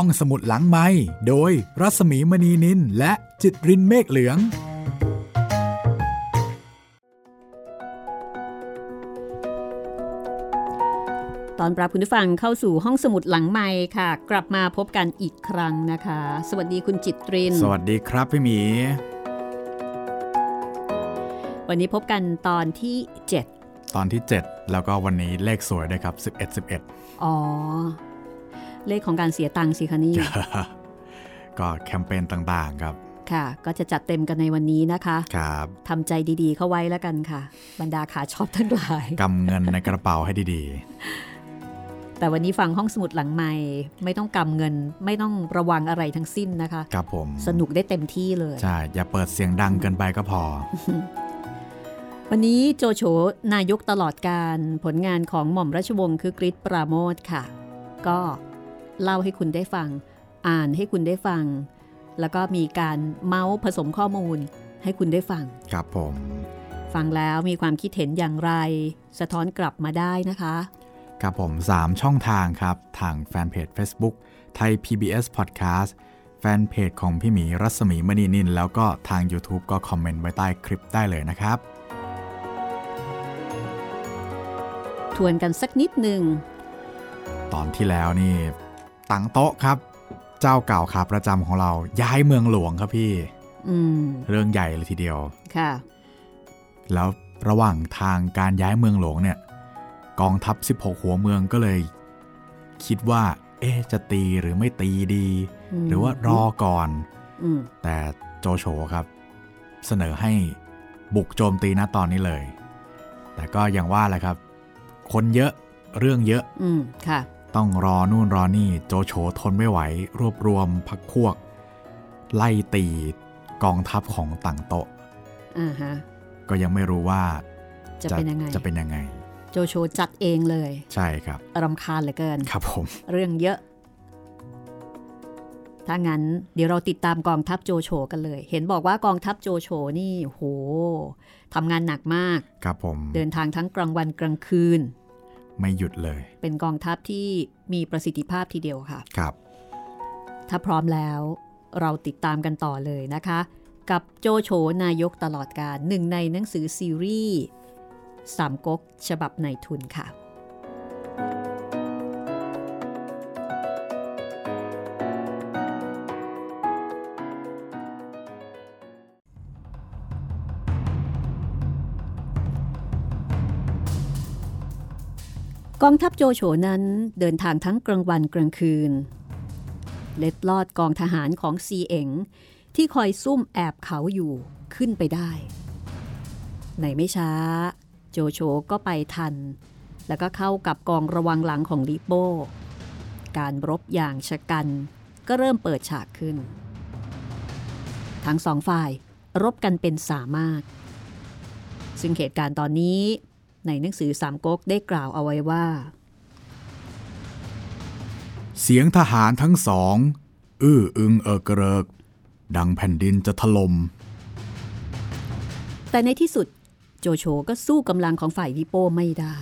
ห้องสมุดหลังไม้โดยรัสมีมณีนินและจิตรินเมฆเหลือง ตอนปรับคุณผู้ฟังเข้าสู่ห้องสมุดหลังไม้ค่ะ กลับมาพบกันอีกครั้งนะคะ สวัสดีคุณจิตริน สวัสดีครับพี่หมี วันนี้พบกันตอนที่ตอนที่ 7 แล้วก็วันนี้เลขสวยด้วยครับ 11 11 อ๋อ เลขของการเสียตังค์สิคะนี่ก็แคมเปญต่างๆครับ ค่ะ ก็จะจัดเต็มกันในวันนี้นะคะครับทำใจดีๆเข้าไว้แล้วกันค่ะ บรรดาขาชอบทั้งหลายกำเงินในกระเป๋าให้ดีแต่วันนี้ฟังห้องสมุดหลังใหม่ ไม่ต้องกำเงินไม่ต้องระวังอะไรทั้งสิ้นนะคะๆครับผม สนุกได้เต็มที่เลย ใช่ อย่าเปิดเสียงดังเกินไปก็พอวันนี้โจโฉนายกตลอดการผลงานของหม่อมราชวงศ์คือกริชปราโมทค่ะ ก็ เล่าให้คุณได้ฟัง อ่านให้คุณได้ฟัง แล้วก็มีการเมาส์ผสมข้อมูลให้คุณได้ฟัง ครับผม ฟังแล้วมีความคิดเห็นอย่างไร สะท้อนกลับมาได้นะคะ ครับผม 3 ช่องทางครับ ทางแฟนเพจ Facebook ไทย PBS Podcast แฟนเพจของพี่หมีรัศมีมณีนิน แล้วก็ทาง YouTube ก็คอมเมนต์ไว้ใต้คลิปได้เลยนะครับ ทวนกันสักนิดหนึ่ง ตอนที่แล้วนี่ ตังโต๊ะครับ เจ้าเก่าขาประจำของเราย้ายเมืองหลวงครับพี่อืมเรื่องใหญ่เลยทีเดียวค่ะ แล้วระหว่างทางการย้ายเมืองหลวงเนี่ย กองทัพ 16 หัวเมืองก็เลย คิดว่า เอ๊ะจะตีหรือไม่ตีดีอืมหรือว่ารอก่อนอืมแต่โจโฉครับ เสนอให้บุกโจมตีนะตอนนี้เลย แต่ก็ยังว่าแหละครับ คนเยอะเรื่องเยอะ อืมค่ะ ต้องรอนู่นรอนี่โจโฉทนไม่ไหว รวบรวมพักพวก ไล่ตีกองทัพของต่างโตะอ่าฮะก็ยังไม่รู้ว่าจะเป็นยังไงจะเป็นยังไง โจโฉจัดเองเลย ใช่ครับรำคาญเหลือเกิน ครับผม เรื่องเยอะ ถ้างั้นเดี๋ยวเราติดตามกองทัพโจโฉกันเลย เห็นบอกว่ากองทัพโจโฉนี่โหทำงานหนักมาก ครับผม เดินทางทั้งกลางวันกลางคืน ไม่หยุดเลย เป็นกองทัพที่มีประสิทธิภาพทีเดียวค่ะ ครับ ถ้าพร้อมแล้วเราติดตามกันต่อเลยนะคะ กับโจโฉนายกตลอดการหนึ่งในหนังสือซีรีส์สามก๊กฉบับในทุนค่ะ กองทัพโจโฉนั้นเดินทางทั้งกลางวันกลางคืน เล็ดลอดกองทหารของซีเอ๋งที่คอยซุ่มแอบเขาอยู่ขึ้นไปได้ ในไม่ช้า โจโฉก็ไปทัน แล้วก็เข้ากับกองระวังหลังของลิโป้ การรบอย่างชะกันก็เริ่มเปิดฉากขึ้น ทั้งสองฝ่ายรบกันเป็นสามารถ ซึ่งเหตุการณ์ตอนนี้ ในหนังสือสามก๊กได้กล่าวเอาไว้ว่า เสียงทหารทั้งสอง อื้ออึงเออกระเริก ดังแผ่นดินจะถลม่มแต่ในที่สุดโจโฉก็สู้กำลังของฝ่ายวิโป้ไม่ได้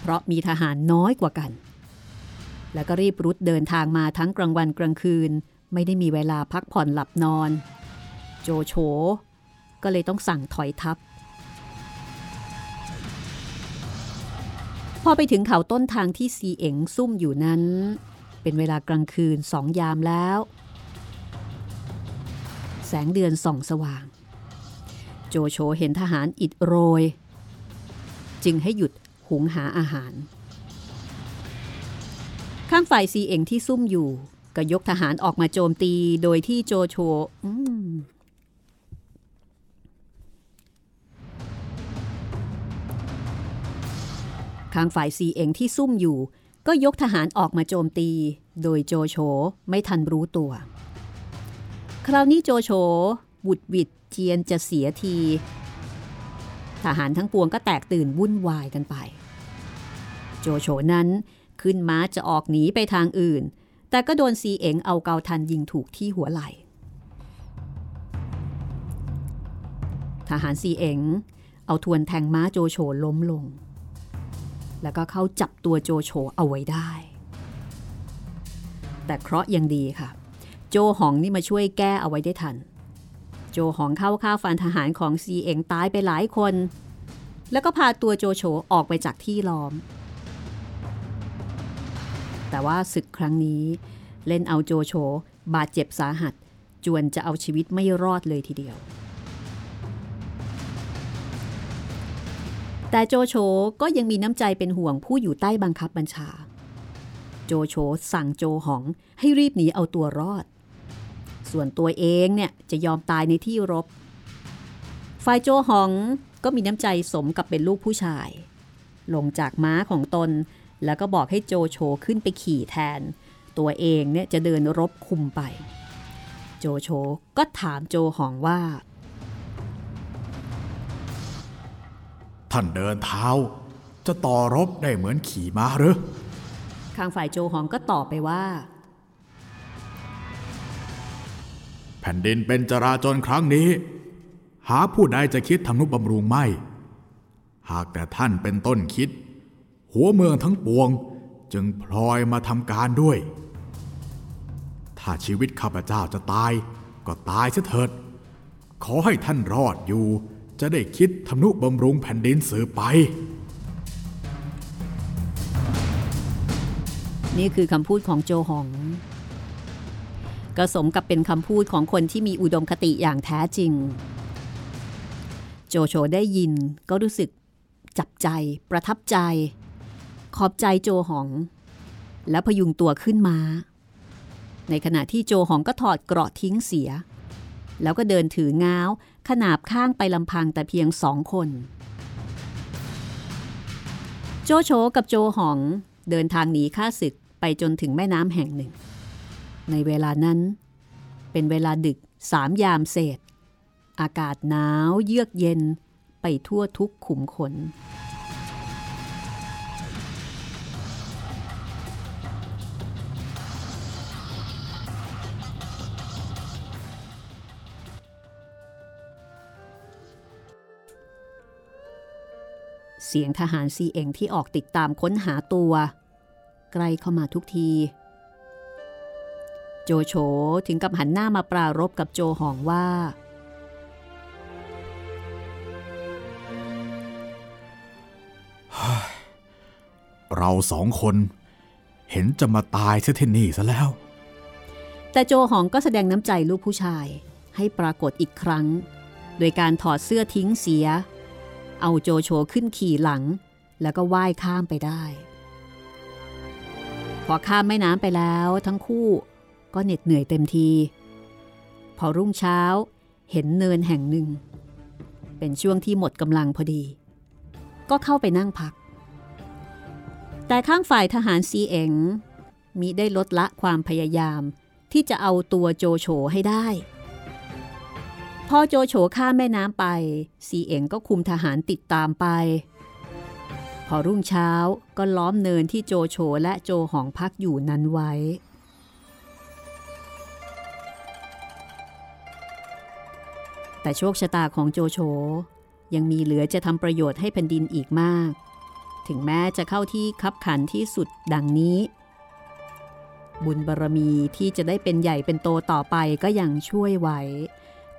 เพราะมีทหารน้อยกว่ากัน แล้วก็รีบรุดเดินทางมาทั้งกลางวันกลางคืน ไม่ได้มีเวลาพักผ่อนหลับนอน โจโฉก็เลยต้องสั่งถอยทัพ พอไปถึงเขาต้นทางที่ซีเอ๋งซุ่มอยู่นั้น เป็นเวลากลางคืนสองยามแล้ว แสงเดือนส่องสว่าง โจโฉเห็นทหารอิดโรย จึงให้หยุดหุงหาอาหาร ข้างฝ่ายซีเอ๋งที่ซุ่มอยู่ ก็ยกทหารออกมาโจมตีโดยที่โจโฉ อืมข้างฝ่ายซีเองที่ซุ่มอยู่ ก็ยกทหารออกมาโจมตี โดยโจโฉไม่ทันรู้ตัว คราวนี้โจโฉบุดวิดเจียนจะเสียที ทหารทั้งปวงก็แตกตื่นวุ่นวายกันไป โจโฉนั้นขึ้นม้าจะออกหนีไปทางอื่น แต่ก็โดนซีเอ๋งเอาเกาทันยิงถูกที่หัวไหล่ ทหารซีเอ๋งเอาทวนแทงม้าโจโฉล้มลง แล้วก็เข้าจับตัวโจโฉเอาไว้ได้ แต่เคราะห์ยังดีค่ะ โจหองนี่มาช่วยแก้เอาไว้ได้ทัน โจหองเข้าข้าวฟันทหารของซีเองตายไปหลายคน แล้วก็พาตัวโจโฉออกไปจากที่ล้อม แต่ว่าศึกครั้งนี้เล่นเอาโจโฉบาดเจ็บสาหัส จวนจะเอาชีวิตไม่รอดเลยทีเดียว แต่โจโฉก็ยังมีน้ำใจเป็นห่วงผู้อยู่ใต้บังคับบัญชา โจโฉสั่งโจหองให้รีบหนีเอาตัวรอด ส่วนตัวเองเนี่ยจะยอมตายในที่รบ ฝ่ายโจหองก็มีน้ำใจสมกับเป็นลูกผู้ชาย ลงจากม้าของตน แล้วก็บอกให้โจโฉขึ้นไปขี่แทน ตัวเองเนี่ยจะเดินรบคุมไป โจโฉก็ถามโจหองว่า ท่านเดินเท้า จะต่อรบได้เหมือนขี่ม้าหรือข้างฝ่ายโจหองก็ตอบไปว่า แผ่นดินเป็นจราจรครั้งนี้ หาผู้ใดจะคิดทำนุบำรุงไม่ หากแต่ท่านเป็นต้นคิด หัวเมืองทั้งปวงจึงพลอยมาทำการด้วย ถ้าชีวิตข้าพเจ้าจะตาย ก็ตายเสียเถิด ขอให้ท่านรอดอยู่ จะได้คิดทำนุบำรุงแผ่นดินสืบไป นี่คือคำพูดของโจหองก็สมกับเป็นคำพูดของคนที่มีอุดมคติอย่างแท้จริง โจโฉได้ยินก็รู้สึกจับใจ ประทับใจ ขอบใจโจหอง และพยุงตัวขึ้นมา ในขณะที่โจหองก็ถอดเกราะทิ้งเสีย แล้วก็เดินถือง้าว ขนาบข้างไปลำพังแต่เพียงสองคน โจโฉกับโจหองเดินทางหนีข้าศึกไปจนถึงแม่น้ำแห่งหนึ่ง ในเวลานั้น เป็นเวลาดึกสามยามเศษ อากาศหนาวเยือกเย็นไปทั่วทุกขุมขน เสียงทหารซีเองที่ออกติดตามค้นหาตัว ใกล้เข้ามาทุกที โจโฉถึงกับหันหน้ามาปรารบกับโจหองว่า เราสองคน เห็นจะมาตายเสียที่นี่ซะแล้ว แต่โจหองก็แสดงน้ำใจลูกผู้ชายให้ปรากฏอีกครั้ง โดยการถอดเสื้อทิ้งเสีย เอาโจโฉขึ้นขี่หลัง แล้วก็ว่ายข้ามไปได้ พอข้ามแม่น้ำไปแล้วทั้งคู่ก็เหน็ดเหนื่อยเต็มที พอรุ่งเช้าเห็นเนินแห่งหนึ่ง เป็นช่วงที่หมดกำลังพอดี ก็เข้าไปนั่งพัก แต่ข้างฝ่ายทหารซีเอ๋งมิได้ลดละความพยายามที่จะเอาตัวโจโฉให้ได้ พอโจโฉข้ามแม่น้ำไปซีเอ๋งก็คุมทหารติดตามไป พอรุ่งเช้าก็ล้อมเนินที่โจโฉและโจหองพักอยู่นั้นไว้ แต่โชคชะตาของโจโฉยังมีเหลือจะทำประโยชน์ให้แผ่นดินอีกมาก ถึงแม้จะเข้าที่คับขันที่สุดดังนี้ บุญบารรมีที่จะได้เป็นใหญ่เป็นโตต่อไปก็ยังช่วยไว้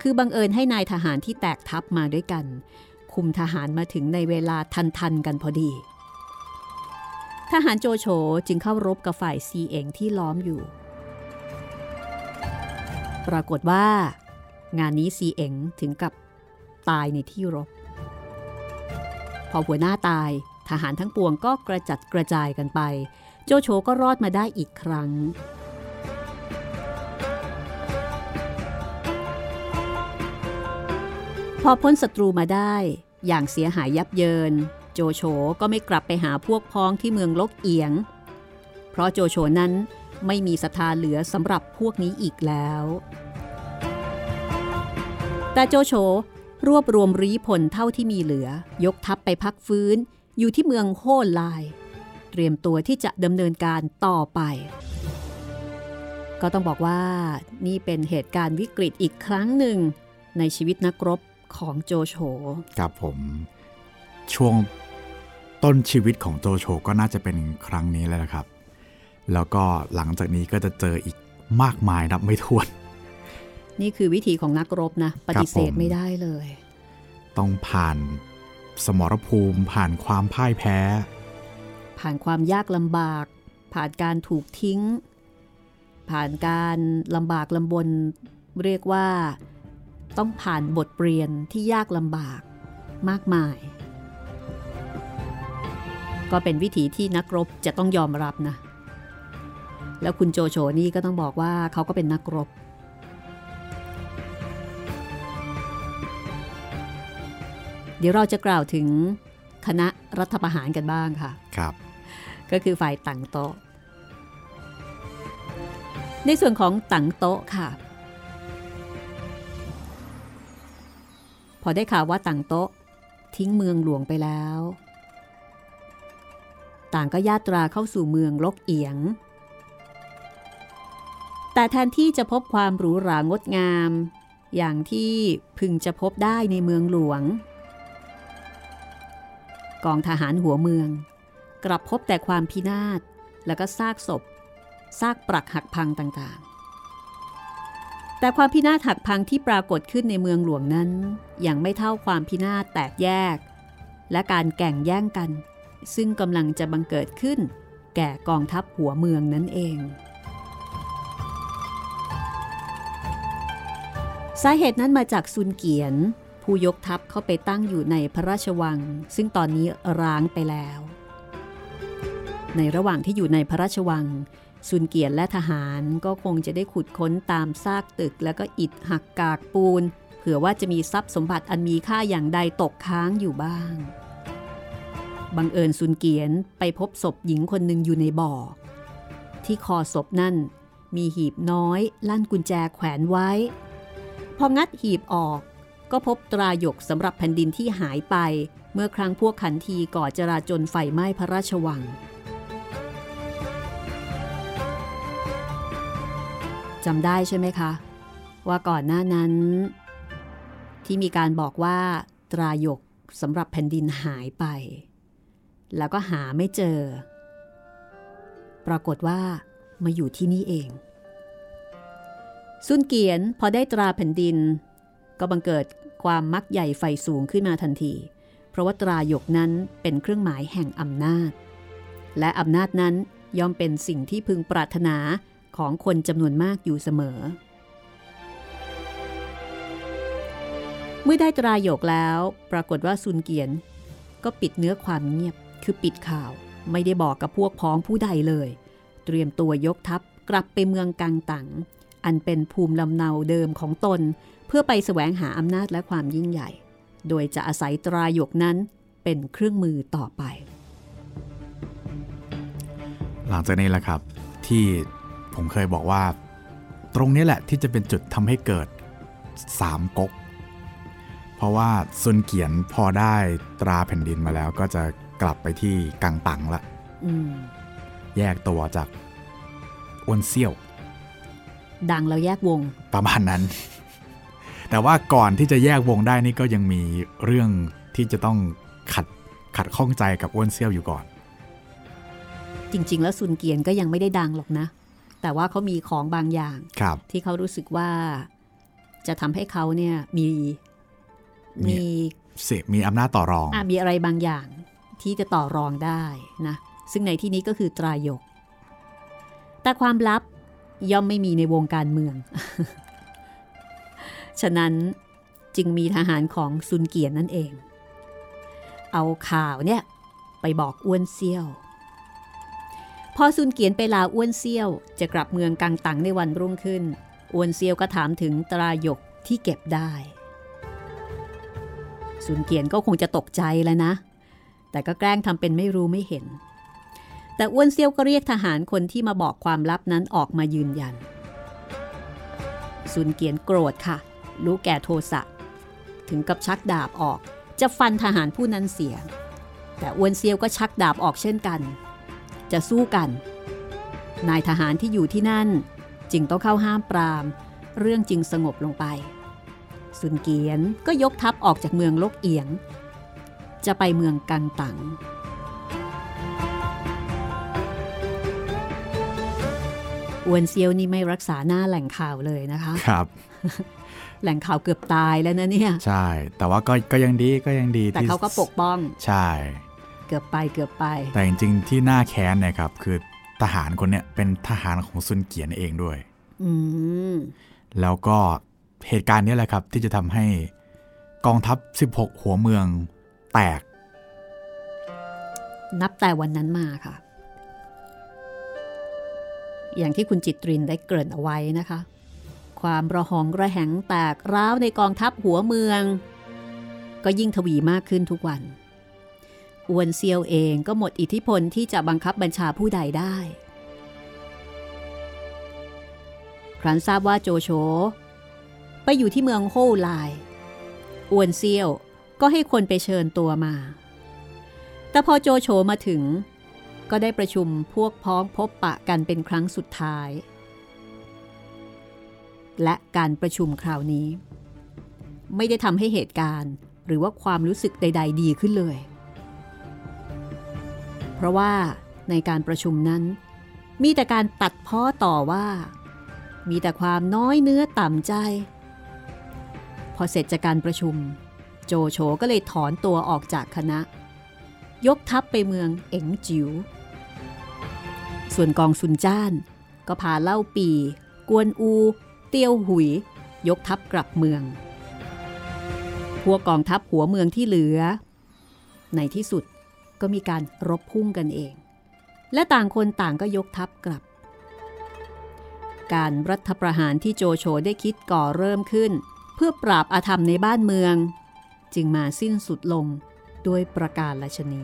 คือบังเอิญให้นายทหารที่แตกทัพมาด้วยกัน คุมทหารมาถึงในเวลาทันทันๆกันพอดี ทหารโจโฉจึงเข้ารบกับฝ่ายซีเองที่ล้อมอยู่ ปรากฏว่า งานนี้ซีเองถึงกับตายในที่รบ พอหัวหน้าตายทหารทั้งปวงก็กระจัดกระจายกันไป โจโฉก็รอดมาได้อีกครั้ง พอพ้นศัตรูมาได้อย่างเสียหายยับเยิน โจโฉก็ไม่กลับไปหาพวกพ้องที่เมืองลกเอียง เพราะโจโฉนั้นไม่มีศรัทธาเหลือสำหรับพวกนี้อีกแล้ว แต่โจโฉรวบรวมรีผลเท่าที่มีเหลือ ยกทัพไปพักฟื้นอยู่ที่เมืองโฮลาย เตรียมตัวที่จะดำเนินการต่อไป ก็ต้องบอกว่านี่เป็นเหตุการณ์วิกฤตอีกครั้งหนึ่งในชีวิตนักรบ ของโจโฉกับผมช่วงต้นชีวิตของโจโฉก็น่าจะเป็นครั้งนี้แล้วนะครับ แล้วก็หลังจากนี้ก็จะเจออีกมากมายนับไม่ถ้วน นี่คือวิธีของนักรบนะ ปฏิเสธไม่ได้เลย ต้องผ่านสมรภูมิผ่านความพ่ายแพ้ ผ่านความยากลำบาก ผ่านการถูกทิ้ง ผ่านการลำบากลำบน เรียกว่า ต้องผ่านบทเรียนที่ยากลำบากมากมาย ก็เป็นวิธีที่นักรบจะต้องยอมรับนะ แล้วคุณโจโฉนี่ก็ต้องบอกว่าเขาก็เป็นนักรบ เดี๋ยวเราจะกล่าวถึงคณะรัฐประหารกันบ้างค่ะ ครับ ก็คือฝ่ายตังโต๊ะ ในส่วนของตังโต๊ะค่ะ พอได้ข่าวว่าตังโต๊ะ ทิ้งเมืองหลวงไปแล้ว ต่างก็ญาตราเข้าสู่เมืองลกเอียง แต่แทนที่จะพบความหรูหรางดงาม อย่างที่พึงจะพบได้ในเมืองหลวง กองทหารหัวเมือง กลับพบแต่ความพินาศ แล้วก็ซากศพซากปรักหักพังต่างๆ แต่ความพินาศหักพังที่ปรากฏขึ้นในเมืองหลวงนั้น ยังไม่เท่าความพินาศแตกแยก และการแก่งแย่งกัน ซึ่งกำลังจะบังเกิดขึ้น แก่กองทัพหัวเมืองนั่นเอง สาเหตุนั้นมาจากซุนเกียน ผู้ยกทัพเข้าไปตั้งอยู่ในพระราชวัง ซึ่งตอนนี้ร้างไปแล้ว ในระหว่างที่อยู่ในพระราชวัง ซุนเกียนและทหารก็คงจะได้ขุดค้นตามซากตึก แล้วก็อิฐหักกากปูน เผื่อว่าจะมีทรัพย์สมบัติอันมีค่าอย่างใดตกค้างอยู่บ้าง บังเอิญซุนเกียนไปพบศพหญิงคนหนึ่งอยู่ในบ่อ ที่คอศพนั่นมีหีบน้อยลั่นกุญแจแขวนไว้ พองัดหีบออกก็พบตราหยกสำหรับแผ่นดินที่หายไป เมื่อครั้งพวกขันทีก่อจราจนไฟไหม้พระราชวัง จำได้ใช่ไหมคะ ว่าก่อนหน้านั้น ที่มีการบอกว่าตราหยกสำหรับแผ่นดินหายไป แล้วก็หาไม่เจอ ปรากฏว่ามาอยู่ที่นี่เอง ซุนเกียนพอได้ตราแผ่นดิน ก็บังเกิดความมักใหญ่ไฟสูงขึ้นมาทันที เพราะว่าตราหยกนั้นเป็นเครื่องหมายแห่งอำนาจ และอำนาจนั้นย่อมเป็นสิ่งที่พึงปรารถนา ของคนจำนวนมากอยู่เสมอ เมื่อได้ตรายกแล้ว ปรากฏว่าซุนเกียน ก็ปิดเนื้อความเงียบคือปิดข่าวไม่ได้บอกกับพวกพ้องผู้ใดเลย เตรียมตัวยกทัพกลับไปเมืองกังตังอันเป็นภูมิลำเนาเดิมของตน เพื่อไปแสวงหาอำนาจและความยิ่งใหญ่ โดยจะอาศัยตรายกนั้นเป็นเครื่องมือต่อไป หลังจากนี้แหละครับ ที่ ผมเคยบอกว่า ตรงนี้แหละที่จะเป็นจุดทำให้เกิดสามก๊ก เพราะว่าซุนเกียนพอได้ตราแผ่นดินมาแล้วก็จะกลับไปที่กังตังละอืมแยกตัวจากอ้วนเซี่ยว ดังแล้วแยกวง ประมาณนั้น แต่ว่าก่อนที่จะแยกวงได้นี่ก็ยังมีเรื่องที่จะต้องขัดขัดข้องใจกับอ้วนเซี่ยวอยู่ก่อน จริง ๆ แล้วซุนเกียนก็ยังไม่ได้ดังหรอกนะ แต่ว่าเขามีของบางอย่างครับที่เขารู้สึกว่าจะทำให้เขาเนี่ยมีมีมีเสพมีอำนาจต่อรองอะมีอะไรบางอย่างที่จะต่อรองได้นะซึ่งในที่นี้ก็คือตรายก แต่ความลับย่อมไม่มีในวงการเมือง ฉะนั้นจึงมีทหารของซุนเกียนนั่นเอง เอาข่าวเนี่ยไปบอกอ้วนเซี่ยว พอซุนเกียนไปลาอ้วนเซี่ยว จะกลับเมืองกังตังในวันรุ่งขึ้น อ้วนเซี่ยวก็ถามถึงตรายกที่เก็บได้ซุนเกียนก็คงจะตกใจแล้วนะ แต่ก็แกล้งทำเป็นไม่รู้ไม่เห็น แต่อ้วนเซี่ยวก็เรียกทหารคนที่มาบอกความลับนั้นออกมายืนยันซุนเกียนโกรธค่ะ รู้แก่โทสะ ถึงกับชักดาบออก จะฟันทหารผู้นั้นเสีย แต่อ้วนเซียวก็ชักดาบออกเช่นกัน จะสู้กัน นายทหารที่อยู่ที่นั่นจึงต้องเข้าห้ามปราม เรื่องจึงสงบลงไปซุนเกียนก็ยกทัพออกจากเมืองลกเอียง จะไปเมืองกังตังอวนเซียวนี่ไม่รักษาหน้าแหล่งข่าวเลยนะคะครับแหล่งข่าวเกือบตายแล้วนะเนี่ย ใช่ แต่ว่าก็ก็ยังดีก็ยังดีแต่ที่เขาก็ปกป้อง ใช่ เกือบไปเกือบไป แต่จริงๆที่น่าแค้นเนี่ยครับคือทหารคนเนี้ยเป็นทหารของซุนเกียนเองด้วย อืมแล้วก็เหตุการณ์เนี้แหละครับที่จะทำให้กองทัพ 16 หัวเมืองแตก นับแต่วันนั้นมาค่ะ อย่างที่คุณจิตรินได้เกริ่นเอาไว้นะคะ ความระหองระแหงแตกร้าวในกองทัพหัวเมือง ก็ยิ่งทวีมากขึ้นทุกวัน อวนเซียวเองก็หมดอิทธิพลที่จะบังคับบัญชาผู้ใดได้ ครั้นทราบว่าโจโฉไปอยู่ที่เมืองโฮไลอวนเซียวก็ให้คนไปเชิญตัวมา แต่พอโจโฉมาถึง ก็ได้ประชุมพวกพ้องพบปะกันเป็นครั้งสุดท้าย และการประชุมคราวนี้ ไม่ได้ทำให้เหตุการณ์หรือว่าความรู้สึกใด ๆ ดีขึ้นเลย ราะว่าในการประชุมนั้น มีแต่การตัดพ้อต่อว่า มีแต่ความน้อยเนื้อต่ำใจ พอเสร็จจากการประชุม โจโฉก็เลยถอนตัวออกจากคณะ ยกทัพไปเมืองเอ๋งจิว๋วส่วนกองซุนจ้าน ก็พาเล่าปี กวนอู เตียวหุย ยกทัพกลับเมือง พวกกองทัพหัวเมืองที่เหลือ ในที่สุด ก็มีการรบพุ่งกันเอง และต่างคนต่างก็ยกทัพกลับ การรัฐประหารที่โจโฉได้คิดก่อเริ่มขึ้น เพื่อปราบอาธรรมในบ้านเมือง จึงมาสิ้นสุดลงด้วยประการละชนี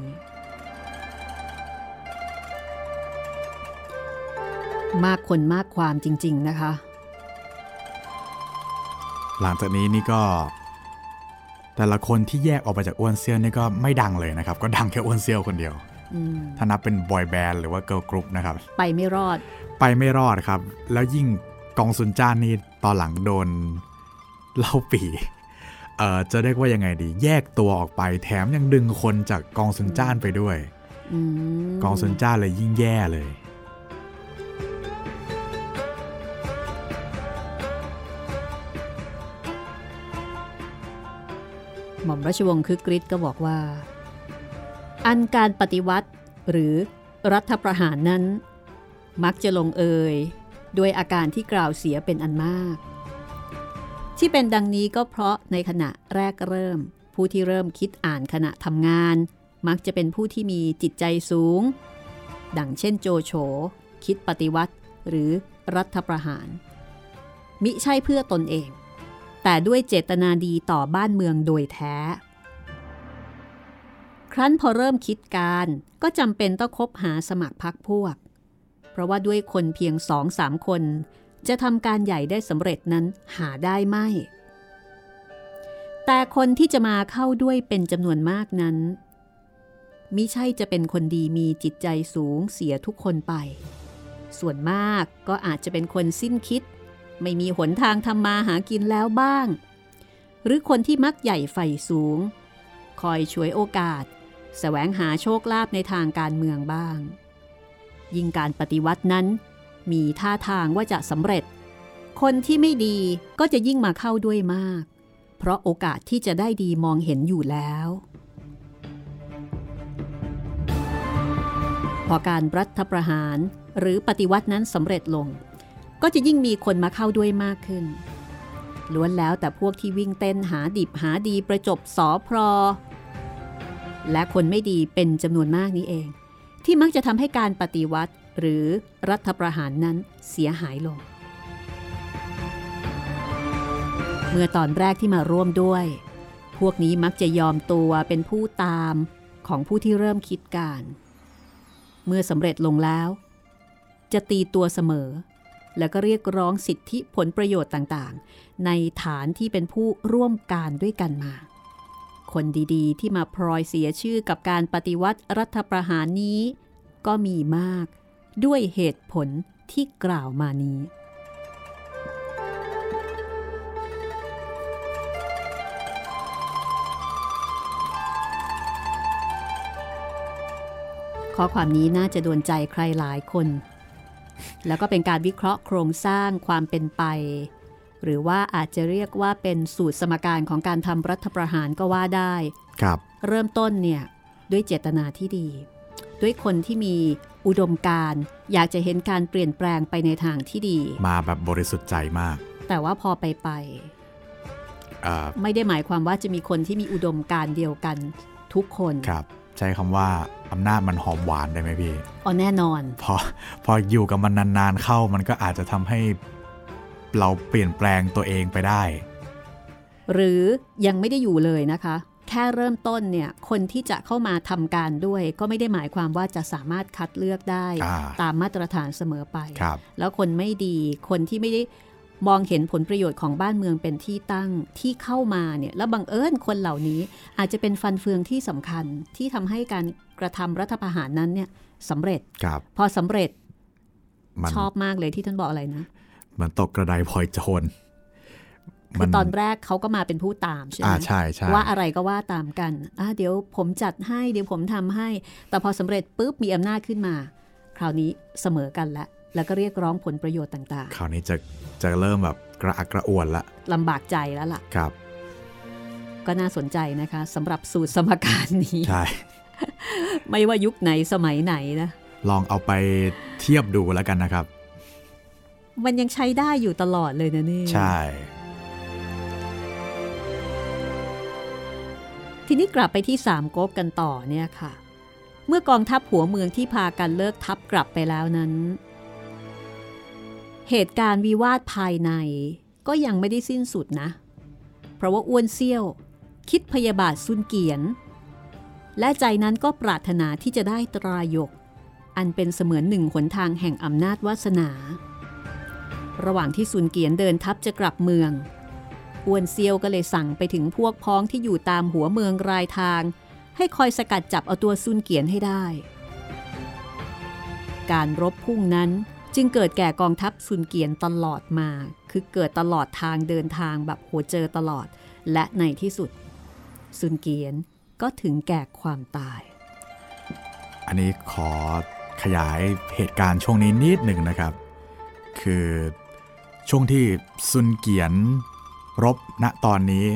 มากคนมากความจริง ๆ นะคะ หลังจากนี้นี่ก็ แต่ละคนที่แยกออกไปจากอ้วนเสี้ยวนี่ก็ไม่ดังเลยนะครับ ก็ดังแค่อ้วนเสี้ยวคนเดียวอืมถ้านับเป็นบอยแบนด์หรือว่าเกิร์ลกรุ๊ปนะครับ ไปไม่รอด ไปไม่รอดครับ แล้วยิ่งกองซุนจ้านนี่ตอนหลังโดนเล่าปีเอ่อจะเรียกว่ายังไงดี แยกตัวออกไปแถมยังดึงคนจากกองซุนจ้านไปด้วยอืมกองซุนจ้านเลยยิ่งแย่เลย หม่อมราชวงศ์คึกฤทธิ์ก็บอกว่า อันการปฏิวัติหรือรัฐประหารนั้น มักจะลงเอยด้วยอาการที่กล่าวเสียเป็นอันมาก ที่เป็นดังนี้ก็เพราะในขณะแรกเริ่ม ผู้ที่เริ่มคิดอ่านขณะทำงาน มักจะเป็นผู้ที่มีจิตใจสูง ดังเช่นโจโฉคิดปฏิวัติหรือรัฐประหาร มิใช่เพื่อตนเอง แต่ด้วยเจตนาดีต่อบ้านเมืองโดยแท้ ครั้นพอเริ่มคิดการก็จำเป็นต้องคบหาสมัครพักพวก เพราะว่าด้วยคนเพียงสองสามคน จะทำการใหญ่ได้สำเร็จนั้นหาได้ไม่ แต่คนที่จะมาเข้าด้วยเป็นจำนวนมากนั้นมิใช่จะเป็นคนดีมีจิตใจสูงเสียทุกคนไป ส่วนมากก็อาจจะเป็นคนสิ้นคิด ไม่มีหนทางทำมาหากินแล้วบ้าง หรือคนที่มักใหญ่ไฟสูง คอยช่วยโอกาสแสวงหาโชคลาภในทางการเมืองบ้าง ยิ่งการปฏิวัตินั้น มีท่าทางว่าจะสำเร็จ คนที่ไม่ดีก็จะยิ่งมาเข้าด้วยมาก เพราะโอกาสที่จะได้ดีมองเห็นอยู่แล้ว พอการรัฐประหารหรือปฏิวัตินั้นสำเร็จลง ก็จะยิ่งมีคนมาเข้าด้วยมากขึ้น ล้วนแล้วแต่พวกที่วิ่งเต้นหาดิบหาดีประจบสอพรอ และคนไม่ดีเป็นจำนวนมากนี้เอง ที่มักจะทำให้การปฏิวัติหรือรัฐประหารนั้นเสียหายลง เมื่อตอนแรกที่มาร่วมด้วย พวกนี้มักจะยอมตัวเป็นผู้ตามของผู้ที่เริ่มคิดการ เมื่อสำเร็จลงแล้ว จะตีตัวเสมอ แล้วก็เรียกร้องสิทธิผลประโยชน์ต่างๆ ในฐานที่เป็นผู้ร่วมการด้วยกันมา คนดีๆ ที่มาพลอยเสียชื่อกับการปฏิวัติรัฐประหารนี้ ก็มีมากด้วยเหตุผลที่กล่าวมานี้ข้อความนี้น่าจะโดนใจใครหลายคน แล้วก็เป็นการวิเคราะห์โครงสร้างความเป็นไป หรือว่าอาจจะเรียกว่าเป็นสูตรสมการของการทำรัฐประหารก็ว่าได้ครับ เริ่มต้นเนี่ยด้วยเจตนาที่ดี ด้วยคนที่มีอุดมการณ์อยากจะเห็นการเปลี่ยนแปลงไปในทางที่ดี มาแบบบริสุทธิ์ใจมาก แต่ว่าพอไปไปเอ่อไม่ได้หมายความว่าจะมีคนที่มีอุดมการณ์เดียวกันทุกคนครับ ใช้คำว่า อำนาจมันหอมหวานได้ไหมพี่อ๋อแน่นอน พอพออยู่กับมันนานๆเข้ามันก็อาจจะทำให้เราเปลี่ยนแปลงตัวเองไปได้ หรือยังไม่ได้อยู่เลยนะคะ แค่เริ่มต้นเนี่ยคนที่จะเข้ามาทำการด้วย ก็ไม่ได้หมายความว่าจะสามารถคัดเลือกได้อ่าตามมาตรฐานเสมอไปครับแล้วคนไม่ดีคนที่ไม่ได้ มองเห็นผลประโยชน์ของบ้านเมืองเป็นที่ตั้งที่เข้ามาเนี่ยแล้วบังเอิญคนเหล่านี้อาจจะเป็นฟันเฟืองที่สำคัญที่ทำให้การกระทำรัฐประหารนั้นเนี่ยสำเร็จครับพอสำเร็จมันชอบมากเลยที่ท่านบอกอะไรนะเหมือนตกกระไดพลอยโจรคือตอนแรกเขาก็มาเป็นผู้ตามใช่ไหมอ่าใช่ใช่ว่าอะไรก็ว่าตามกันอะเดี๋ยวผมจัดให้เดี๋ยวผมทำให้ แต่พอสำเร็จปุ๊บมีอำนาจขึ้นมา คราวนี้เสมอกันละแล้วก็เรียกร้องผลประโยชน์ต่างคราวนี้จะ จะเริ่มแบบกระอักกระอ่วนละๆลำบากใจแล้วล่ะ ครับ ก็น่าสนใจนะคะสำหรับสูตรสมการนี้ใช่ ไม่ว่ายุคไหนสมัยไหนนะลองเอาไปเทียบดูแล้วกันนะครับ มันยังใช้ได้อยู่ตลอดเลยนะนี่ใช่ ทีนี้กลับไปที่สามก๊กกันต่อเนี่ยค่ะ เมื่อกองทัพหัวเมืองที่พากันเลิกทัพกลับไปแล้วนั้น เหตุการณ์วิวาทภายในก็ยังไม่ได้สิ้นสุดนะ เพราะว่าอ้วนเซี่ยว คิดพยาบาทซุนเกียน และใจนั้นก็ปรารถนาที่จะได้ตรายก อันเป็นเสมือนหนึ่งหนทางแห่งอำนาจวาสนา ระหว่างที่ซุนเกียนเดินทัพจะกลับเมือง อ้วนเซียวก็เลยสั่งไปถึงพวกพ้องที่อยู่ตามหัวเมืองรายทาง ให้คอยสกัดจับเอาตัวซุนเกียนให้ได้ การรบพุ่งนั้น จึงเกิดแก่กองทัพซุนเกียนตลอดมา คือเกิดตลอดทางเดินทางแบบหัวเจอตลอด และในที่สุดซุนเกียนก็ถึงแก่ความตาย อันนี้ขอขยายเหตุการณ์ช่วงนี้นิดหนึ่งนะครับ คือช่วงที่ซุนเกียนรบณตอนนี้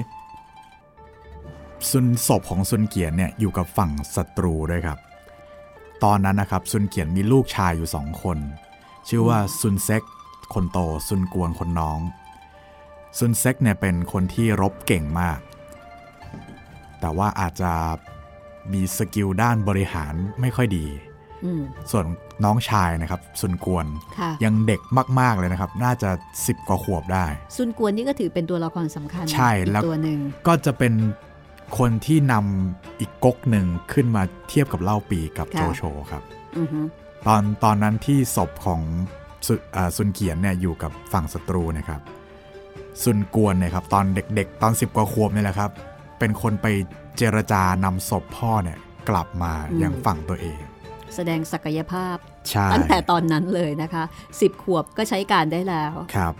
ซุนศพของซุนเกียนเนี่ยอยู่กับฝั่งศัตรูด้วยครับ ตอนนั้นนะครับซุนเกี๋ยนมีลูกชายอยู่สองคน ชื่อว่าซุนเซ็กคนโตซุนกวนคนน้อง ซุนเซ็กเนี่ยเป็นคนที่รบเก่งมาก แต่ว่าอาจจะมี skill ด้านบริหารไม่ค่อยดีอืมส่วนน้องชายนะครับ ซุนกวนค่ะยังเด็กมาก ๆ เลยนะครับ น่าจะ 10 กว่าขวบได้ ซุนกวนนี่ก็ถือเป็นตัวละครสำคัญใช่อีกแล้วตัวหนึ่งก็จะเป็นคนที่นำอีกก๊กหนึ่งขึ้นมาเทียบกับเล่าปีกับโจโฉครับอือฮึ ตอนตอนนั้นที่ศพของซุอ่าซุนเกียนเนี่ยอยู่กับฝั่งศัตรูนะครับ ซุนกวนเนี่ยครับตอนเด็กๆ ตอน10กว่าขวบเนี่ยแหละครับ เป็นคนไปเจรจานำศพพ่อเนี่ยกลับมาอย่างฝั่งตัวเอง แสดงศักยภาพใช่ตั้งแต่ตอนนั้นเลยนะคะสิบขวบก็ใช้การได้แล้วครับ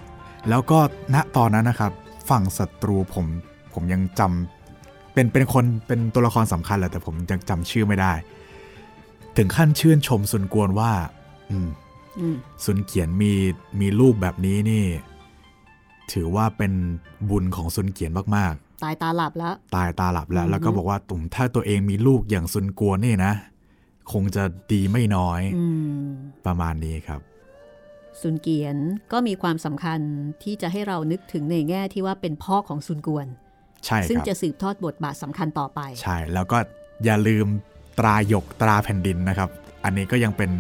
แล้วก็ณตอนนั้นนะครับ ฝั่งศัตรูผมผมยังจำเป็นเป็นคนเป็นตัวละครสำคัญแหละแต่ผมยังจำชื่อไม่ได้ ถึงขั้นชื่นชมซุนกวนว่าอืมอืมซุนเขียนมีมีลูกแบบนี้นี่ ถือว่าเป็นบุญของซุนเกียนมากตายตาหลับแล้วๆตายตาหลับแล้วอือฮึแล้วก็บอกว่าตุ่มถ้าตัวเองมีลูกอย่างซุนกวนนี่นะ คงจะดีไม่น้อยอืมประมาณนี้ครับซุนเกียนก็มีความสำคัญที่จะให้เรานึกถึงในแง่ที่ว่าเป็นพ่อของซุนกวน ใช่ซึ่งครับจะสืบทอดบทบาทสำคัญต่อไป ใช่ แล้วก็อย่าลืม ตราหยกตราแผ่นดินนะครับ อันนี้ก็ยังเป็น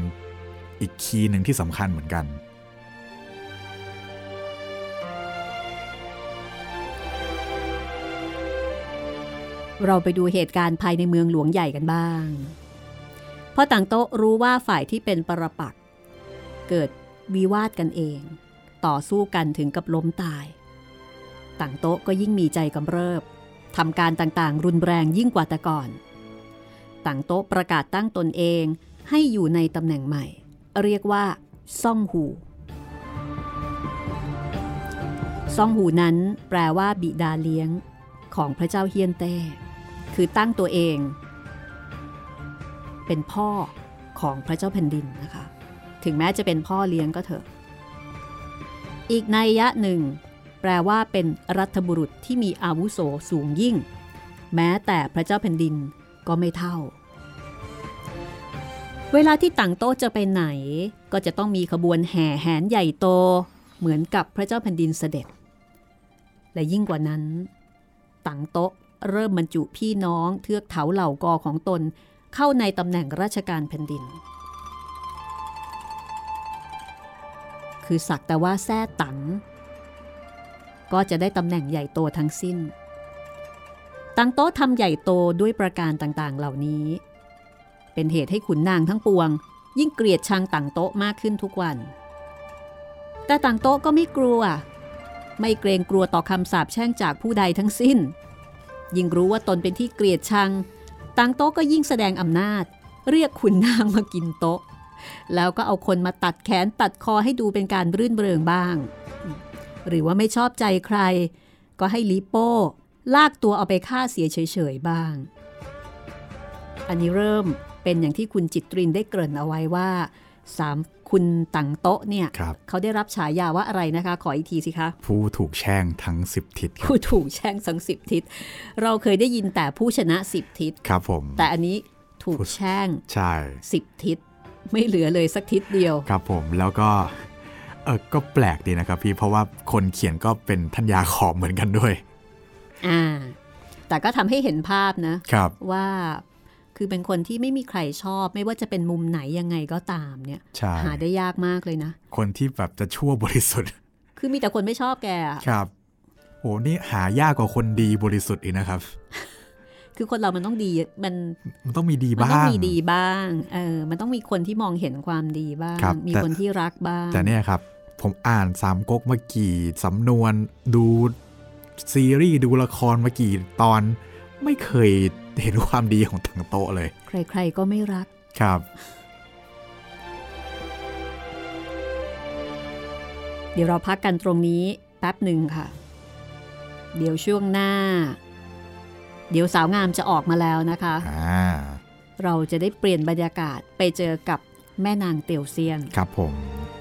อีกคีย์หนึ่งที่สำคัญเหมือนกันเราไปดูเหตุการณ์ภายในเมืองหลวงใหญ่กันบ้าง เพราะต่างโต๊ะรู้ว่าฝ่ายที่เป็นปรปัก เกิดวิวาทกันเอง ต่อสู้กันถึงกับล้มตาย ต่างโต๊ะก็ยิ่งมีใจกำเริบทำการต่างๆ รุนแรงยิ่งกว่าแต่ก่อน ต่างโต๊ะประกาศตั้งตนเองให้อยู่ในตำแหน่งใหม่ เรียกว่า ซ่องหู ซ่องหูนั้นแปลว่า บิดาเลี้ยงของพระเจ้าเฮียนเต้คือตั้งตัวเอง เป็นพ่อของพระเจ้าแผ่นดินนะคะ ถึงแม้จะเป็นพ่อเลี้ยงก็เถอะ อีกนัยยะหนึ่ง แปลว่าเป็นรัฐบุรุษที่มีอาวุโสสูงยิ่ง แม้แต่พระเจ้าแผ่นดิน ก็ไม่เท่า เวลาที่ต่างโต๊ะจะไปไหน ก็จะต้องมีขบวนแห่แหนใหญ่โต เหมือนกับพระเจ้าแผ่นดินเสด็จ และยิ่งกว่านั้น ต่างโต๊ะเริ่มบรรจุพี่น้องเทือกเถาเหล่ากอของตนเข้าในตำแหน่งราชการแผ่นดิน คือสักแต่ว่าแท้ตังก็จะได้ตำแหน่งใหญ่โตทั้งสิ้น ตังโต๊ะทำใหญ่โตด้วยประการต่างๆ เหล่านี้ เป็นเหตุให้ขุนนางทั้งปวง ยิ่งเกลียดชังตังโต๊ะมากขึ้นทุกวัน แต่ตังโต๊ะก็ไม่กลัว ไม่เกรงกลัวต่อคำสาปแช่งจากผู้ใดทั้งสิ้น ยิ่งรู้ว่าตนเป็นที่เกลียดชังตังโต๊ะก็ยิ่งแสดงอำนาจ เรียกขุนนางมากินโต๊ะ แล้วก็เอาคนมาตัดแขนตัดคอให้ดูเป็นการรื่นเริงบ้าง หรือว่าไม่ชอบใจใคร ก็ให้ลิโป้ ลากตัวเอาไปฆ่าเสียเฉยๆบ้าง อันนี้เริ่มเป็นอย่างที่คุณจิตรินได้เกริ่นเอาไว้ว่าสามคุณตังโต๊ะเนี่ยครับเขาได้รับฉายาว่าอะไรนะคะ ขออีกทีสิคะ ผู้ถูกแช่งทั้งสิบทิศครับผู้ถูกแช่งสังสิบทิศ เราเคยได้ยินแต่ผู้ชนะสิบทิศครับผมแต่อันนี้ถูกแช่งใช่สิบทิศ ไม่เหลือเลยสักทิศเดียว ครับผมแล้วก็เออก็แปลกดีนะครับพี่เพราะว่าคนเขียนก็เป็นทัญญาขอบเหมือนกันด้วย อ่า แต่ก็ทำให้เห็นภาพนะครับว่าคือเป็นคนที่ไม่มีใครชอบ ไม่ว่าจะเป็นมุมไหนยังไงก็ตามเนี่ยใช่หาได้ยากมากเลยนะ คนที่แบบจะชั่วบริสุทธิ์ คือมีแต่คนไม่ชอบแกอะครับโหนี่หายากกว่าคนดีบริสุทธิ์อีกนะครับ คือคนเรามันต้องดีมันมันต้องมีดีมันบ้างต้องมีดีบ้างเออมันต้องมีคนที่มองเห็นความดีบ้างครับมีแต่คนที่รักบ้าง แต่เนี่ยครับ ผมอ่านสามก๊กมากี่สำนวนดู ซีรีส์ดูละครมากี่ตอนไม่เคยเห็นความดีของตังโตะเลย ใครๆก็ไม่รักครับ เดี๋ยวเราพักกันตรงนี้แป๊บหนึ่งค่ะ เดี๋ยวช่วงหน้า เดี๋ยวสาวงามจะออกมาแล้วนะคะอ่าเราจะได้เปลี่ยนบรรยากาศไปเจอกับแม่นางเตียวเซียน ครับผม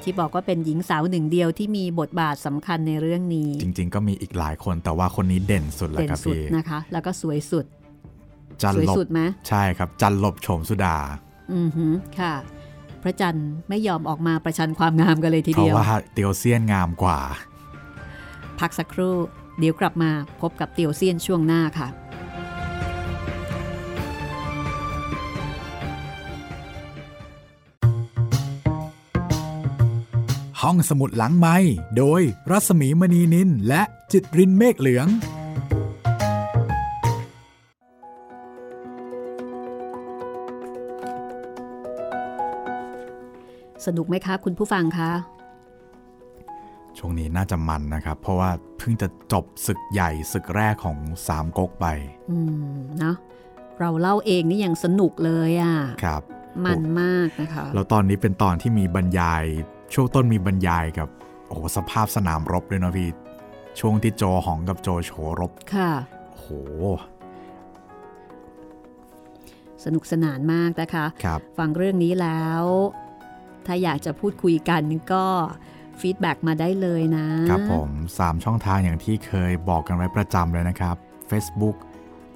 ที่บอกว่าเป็นหญิงสาวหนึ่งเดียวที่มีบทบาทสำคัญในเรื่องนี้ จริง ๆ ก็มีอีกหลายคนแต่ว่าคนนี้เด่นสุดแล้วเด่นครับสุดพี่นะคะ แล้วก็สวยสุดจันสวยลบสุดไหมใช่ครับ จันลบโฉมสุดา อือหือค่ะ พระจันทร์ไม่ยอมออกมาประชันความงามกันเลยทีเพราะเดียวว่าเตียวเซียนงามกว่า พักสักครู่ เดี๋ยวกลับมาพบกับเตียวเซียนช่วงหน้าค่ะ ห้องสมุดหลังไม้โดยรัสมีมณีนินและจิตรินเมฆเหลือง สนุกไหมคะคุณผู้ฟังคะ ช่วงนี้น่าจะมันนะครับ เพราะว่าเพิ่งจะจบศึกใหญ่ศึกแรกของสามก๊กไป อืมเนาะเราเล่าเองนี่ยังสนุกเลยอะ่ะ ครับ มันมากนะคะ แล้วตอนนี้เป็นตอนที่มีบรรยาย ช่วงต้นมีบรรยายกับ โอ้โหสภาพสนามรบเลยนะพี่ ช่วงที่โจหองกับโจโฉรบ ค่ะ โอ้โห สนุกสนานมากนะคะครับฟังเรื่องนี้แล้ว ถ้าอยากจะพูดคุยกันก็ฟีดแบ็กมาได้เลยนะ ครับผม 3 ช่องทางอย่างที่เคยบอกกันไว้ประจำเลยนะครับ Facebook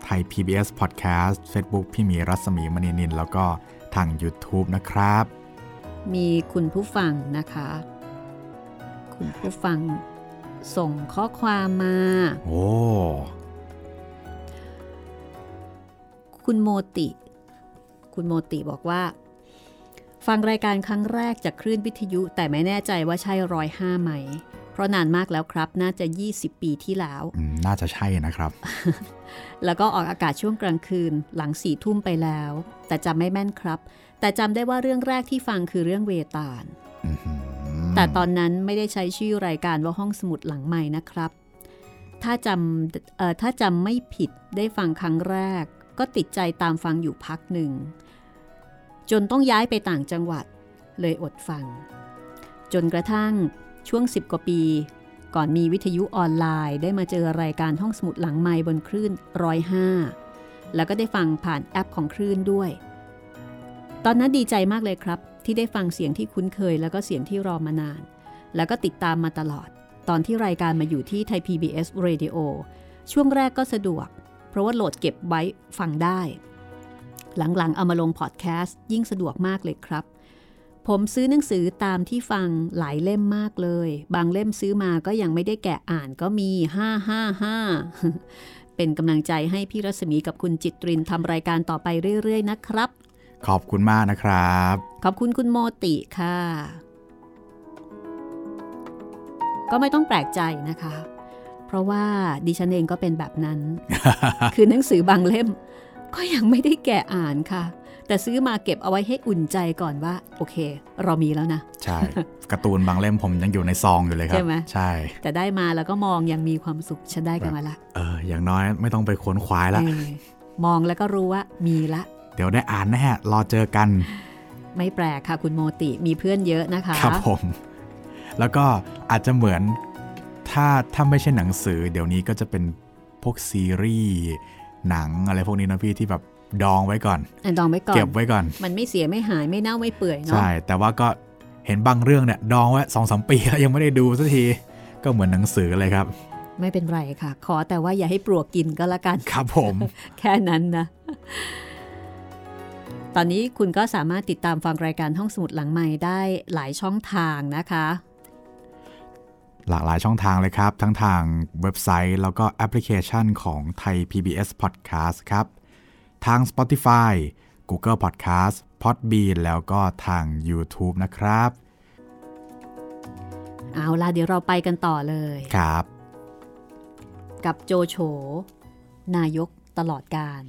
ไทย PBS Podcast Facebook พี่หมีรัศมีมณีนิน แล้วก็ทาง YouTube นะครับ มีคุณผู้ฟังนะคะ คุณผู้ฟังส่งข้อความมา โอ้ คุณโมติ คุณโมติบอกว่า ฟังรายการครั้งแรกจากคลื่นวิทยุ แต่ไม่แน่ใจว่าใช่ร้อยห้าไหม เพราะนานมากแล้วครับ น่าจะ 20 ปีที่แล้วอืมน่าจะใช่นะครับ แล้วก็ออกอากาศช่วงกลางคืนหลังสี่ทุ่มไปแล้ว แต่จำไม่แม่นครับ แต่จำได้ว่าเรื่องแรกที่ฟังคือเรื่องเวตาลอื้อหือแต่ตอนนั้นไม่ได้ใช้ชื่อรายการว่าห้องสมุดหลังใหม่นะครับ ถ้าจำเอ่อถ้าจำไม่ผิดได้ฟังครั้งแรก ก็ติดใจตามฟังอยู่พักหนึ่ง จนต้องย้ายไปต่างจังหวัด เลยอดฟัง จนกระทั่งช่วง10กว่าปี ก่อนมีวิทยุออนไลน์ ได้มาเจอรายการห้องสมุดหลังไม้บนคลื่นร้อยห้าแล้วก็ได้ฟังผ่านแอปของคลื่นด้วย ตอนนั้นดีใจมากเลยครับ ที่ได้ฟังเสียงที่คุ้นเคย แล้วก็เสียงที่รอมานาน แล้วก็ติดตามมาตลอด ตอนที่รายการมาอยู่ที่ไทย PBS Radio ช่วงแรกก็สะดวก เพราะว่าโหลดเก็บไว้ฟังได้ หลังๆเอามาลงพอดแคสต์ยิ่งสะดวกมากเลยครับ ผมซื้อหนังสือตามที่ฟังหลายเล่มมากเลย บางเล่มซื้อมาก็ยังไม่ได้แกะอ่านก็มี555เป็นกำลังใจให้พี่รัศมีกับคุณจิตรินทำรายการต่อไปเรื่อยๆนะครับ ขอบคุณมากนะครับ ขอบคุณคุณโมติค่ะ ก็ไม่ต้องแปลกใจนะคะ เพราะว่าดิฉันเองก็เป็นแบบนั้น คือหนังสือบางเล่ม ก็ยังไม่ได้แกะอ่านค่ะ แต่ซื้อมาเก็บเอาไว้ให้อุ่นใจก่อนว่า โอเค เรามีแล้วนะ ใช่การ์ตูนบางเล่มผมยังอยู่ในซองอยู่เลยครับ ใช่ไหมใช่ แต่ได้มาแล้วก็มองยังมีความสุขฉันได้กันมาละ เออ อย่างน้อยไม่ต้องไปค้นคว้าละเออมองแล้วก็รู้ว่ามีละ เดี๋ยวได้อ่านแน่รอเจอกัน ไม่แปลกค่ะคุณโมติมีเพื่อนเยอะนะคะ ครับผม แล้วก็อาจจะเหมือนถ้าถ้าไม่ใช่หนังสือ เดี๋ยวนี้ก็จะเป็นพวกซีรีส์หนังอะไรพวกนี้นะพี่ที่แบบดองไว้ก่อนอะดองไว้ก่อน เก็บไว้ก่อน มันไม่เสียไม่หายไม่เน่าไม่เปื่อยเนาะ ใช่ แต่ว่าก็เห็นบางเรื่องเนี่ยดองไว้สองสามปีแล้วยังไม่ได้ดูสักที ก็เหมือนหนังสือเลยครับ ไม่เป็นไรค่ะ ขอแต่ว่าอย่าให้ปลวกกินก็แล้วกัน ครับผม แค่นั้นนะ ตอนนี้คุณก็สามารถติดตามฟังรายการห้องสมุดหลังใหม่ได้หลายช่องทางนะคะ หลากหลายช่องทางเลยครับ ทั้งทางเว็บไซต์แล้วก็แอปพลิเคชันของไทย PBS Podcast ครับ ทาง Spotify Google Podcast Podbean แล้วก็ทาง YouTube นะครับ เอาล่ะเดี๋ยวเราไปกันต่อเลยครับ กับโจโฉนายกตลอดการ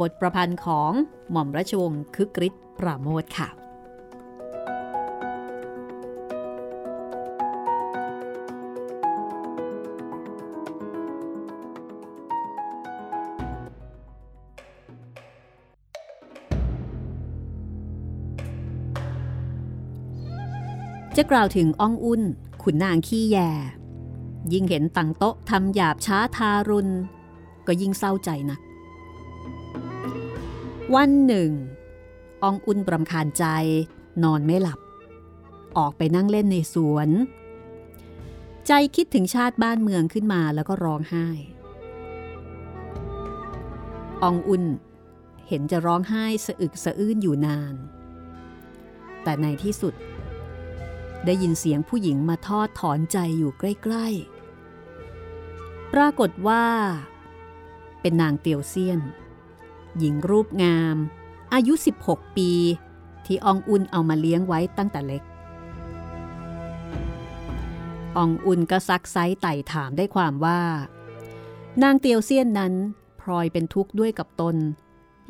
บทประพันธ์ของหม่อมราชวงศ์คึกฤทธิ์ปราโมทค่ะ จะกล่าวถึงอ้องอุ่นขุนนางขี้แย ยิ่งเห็นตังโต๊ะทำหยาบช้าทารุณ ก็ยิ่งเศร้าใจนัก วันหนึ่ง อองอุ่นประคาญใจนอนไม่หลับ ออกไปนั่งเล่นในสวน ใจคิดถึงชาติบ้านเมืองขึ้นมาแล้วก็ร้องไห้ อองอุ่นเห็นจะร้องไห้สะอึกสะอื้นอยู่นาน แต่ในที่สุด ได้ยินเสียงผู้หญิงมาทอดถอนใจอยู่ใกล้ ๆ ปรากฏว่า เป็นนางเตียวเซียน หญิงรูปงาม อายุ 16 ปี ที่อองอุนเอามาเลี้ยงไว้ตั้งแต่เล็ก อองอุนก็ซักไซไต่ถามได้ความว่า นางเตียวเซียนนั้นพลอยเป็นทุกข์ด้วยกับตน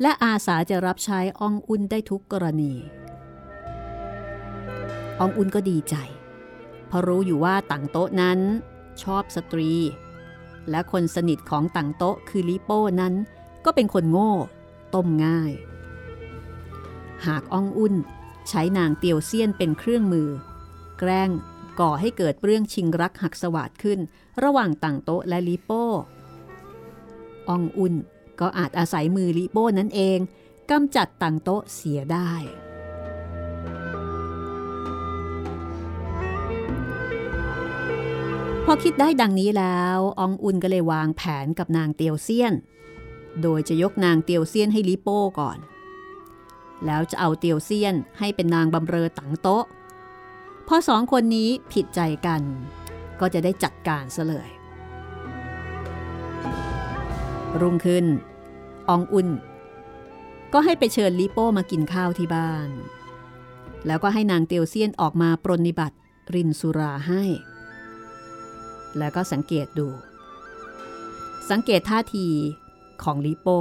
และอาสาจะรับใช้อองอุนได้ทุกกรณี อองอุนก็ดีใจ เพราะรู้อยู่ว่าต่างโต๊ะนั้นชอบสตรี และคนสนิทของต่างโต๊ะคือลิโป้นั้นก็เป็นคนโง่ ต้มง่าย หากอองอุนใช้นางเตียวเซียนเป็นเครื่องมือ แกล้งก่อให้เกิดเรื่องชิงรักหักสวัสดขึ้น ระหว่างต่างโต๊ะและลิโป้อองอุนก็อาจอาศัยมือลิโป้นั้นเองกำจัดต่างโต๊ะเสียได้ พอคิดได้ดังนี้แล้วอองอุนก็เลยวางแผนกับนางเตียวเซียน โดยจะยกนางเตียวเซียนให้ลิโป้ก่อน แล้วจะเอาเตียวเซียนให้เป็นนางบำเรอตังโต๊ะ พอสองคนนี้ผิดใจกัน ก็จะได้จัดการซะเลย รุ่งขึ้น อองอุนก็ให้ไปเชิญลิโป้มากินข้าวที่บ้าน แล้วก็ให้นางเตียวเซียนออกมาปรนนิบัติรินสุราให้ แล้วก็สังเกตดู สังเกตท่าที ของลิโป้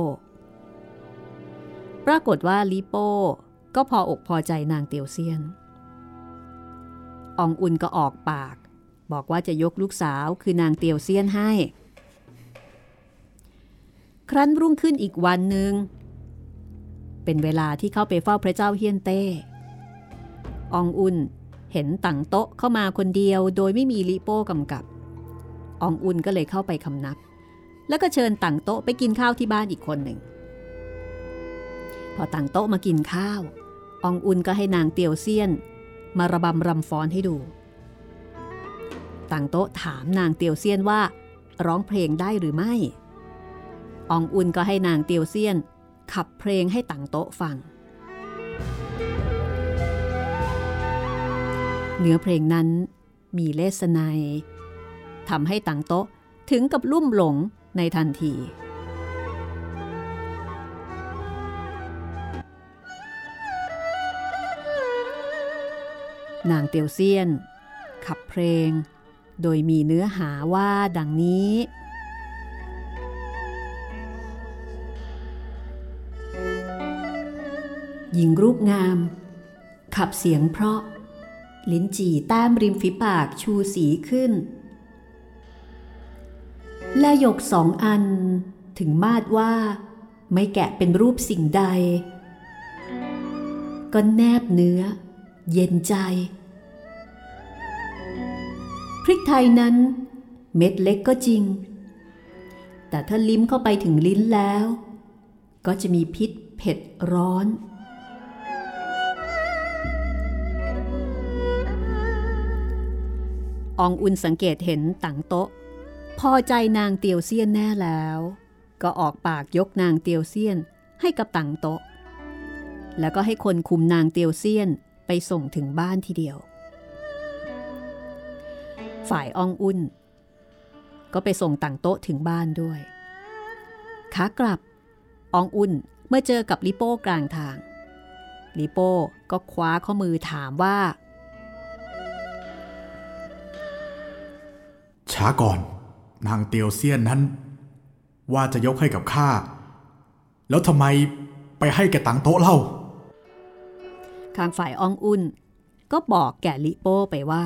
ปรากฏว่าลิโป้ก็พออกพอใจนางเตียวเซียน อองอุ่นก็ออกปาก บอกว่าจะยกลูกสาวคือนางเตียวเซียนให้ ครั้นรุ่งขึ้นอีกวันหนึ่ง เป็นเวลาที่เข้าไปเฝ้าพระเจ้าเฮียนเต้ อองอุ่นเห็นต่างโต๊ะเข้ามาคนเดียวโดยไม่มีลิโป้กำกับ อองอุ่นก็เลยเข้าไปคำนับ แล้วก็เชิญต่างโต๊ะไปกินข้าวที่บ้านอีกคนหนึ่ง พอต่างโต๊ะมากินข้าว อองอุนก็ให้นางเตียวเซียน มาระบำรำฟ้อนให้ดู ต่างโต๊ะถามนางเตียวเซียนว่า ร้องเพลงได้หรือไม่ อองอุนก็ให้นางเตียวเซียน ขับเพลงให้ต่างโต๊ะฟัง เนื้อเพลงนั้นมีเลสไนทำให้ต่างโต๊ะถึงกับลุ่มหลง ในทันที นางเตียวเซียน ขับเพลง โดยมีเนื้อหาว่าดังนี้หญิงรูปงาม ขับเสียงเพราะ ลิ้นจี่แต้มริมฝีปากชูสีขึ้น และหยกสองอัน ถึงมาดว่า ไม่แกะเป็นรูปสิ่งใด ก็แนบเนื้อ เย็นใจ พริกไทยนั้น เม็ดเล็กก็จริง แต่ถ้าลิ้มเข้าไปถึงลิ้นแล้ว ก็จะมีพิษเผ็ดร้อนอองอุนสังเกตเห็นตังโต๊ะ พอใจนางเตียวเซียนแน่แล้ว ก็ออกปากยกนางเตียวเซียนให้กับตังโต๊ะ แล้วก็ให้คนคุมนางเตียวเซียนไปส่งถึงบ้านทีเดียว ฝ่ายอองอุ่น ก็ไปส่งตังโต๊ะถึงบ้านด้วยขากลับอองอุ่นเมื่อเจอกับลิโป้กลางทาง ลิโป้ก็คว้าข้อมือถามว่า ช้าก่อน นางเตียวเซียนนั้น ว่าจะยกให้กับข้า แล้วทำไมไปให้แกตังโต๊ะเล่า ข้างฝ่ายอองอุนก็บอกแก่ลิโป้ไปว่า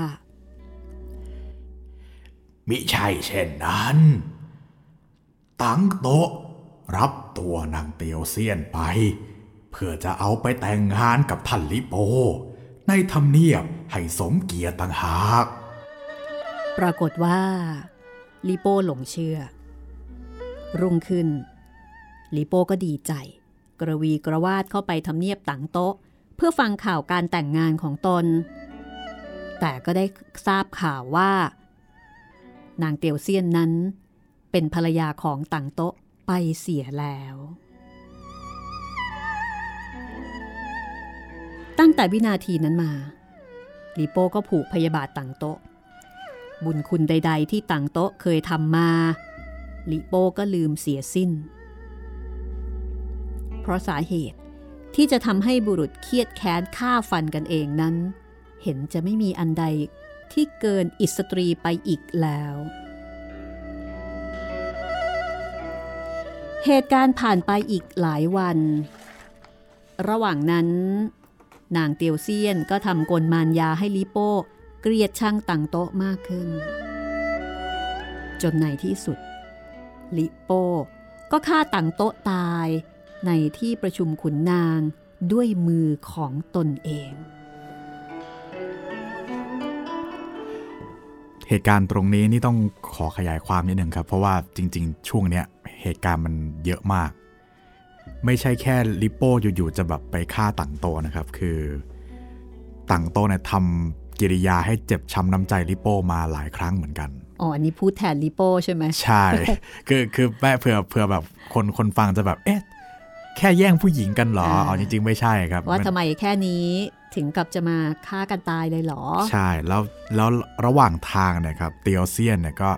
มิใช่เช่นนั้น ตังโต๊ะรับตัวนางเตียวเซียนไป เพื่อจะเอาไปแต่งงานกับท่านลิโป ในทำเนียบให้สมเกียรติต่างหาก ปรากฏว่า ลิโป้หลงเชื่อ รุ่งขึ้น ลิโป้ก็ดีใจ กระวีกระวาดเข้าไปทำเนียบตังโต๊ะ เพื่อฟังข่าวการแต่งงานของตน แต่ก็ได้ทราบข่าวว่า นางเตียวเซียนนั้น เป็นภรรยาของตังโต๊ะไปเสียแล้ว ตั้งแต่วินาทีนั้นมาลิโป้ก็ผูกพยาบาทตังโต๊ะ บุญคุณใด ๆ ที่ตังโต๊ะเคยทำมา ลิโป้ก็ลืมเสียสิ้น เพราะสาเหตุที่จะทำให้บุรุษเครียดแค้นฆ่าฟันกันเองนั้น เห็นจะไม่มีอันใดที่เกินอิสตรีไปอีกแล้ว เหตุการณ์ผ่านไปอีกหลายวัน ระหว่างนั้น นางเตียวเซียนก็ทำกลมารยาให้ลิโป้ เกลียดช่างตังโต๊ะมากขึ้น จนในที่สุด ลิโป้ก็ฆ่าตังโต๊ะตายในที่ประชุมขุนนางด้วยมือของตนเอง เหตุการณ์ตรงนี้นี่ต้องขอขยายความนิดหนึ่งครับ เพราะว่าจริง ๆ ช่วงเนี้ยเหตุการณ์มันเยอะมาก ไม่ใช่แค่ลิโป้อยู่ๆจะแบบไปฆ่าตังโตนะครับ คือตังโตเนี่ยทำ กิริยาให้เจ็บช้ำน้ำใจลิปโป้มาหลายครั้งเหมือนกันอ๋ออันนี้พูดแทนลิโป้ใช่ไหมใช่ คือคือแม่เผื่อเผื่อแบบคนคนฟังจะแบบเอ๊ะแค่แย่งผู้หญิงกันเหรออ๋อจริง ๆ ไม่ใช่ครับ ว่าทำไมแค่นี้ถึงกับจะมาฆ่ากันตายเลยเหรอ ใช่แล้วแล้วระหว่างทางเนี่ยครับเตียวเซียนเนี่ยก็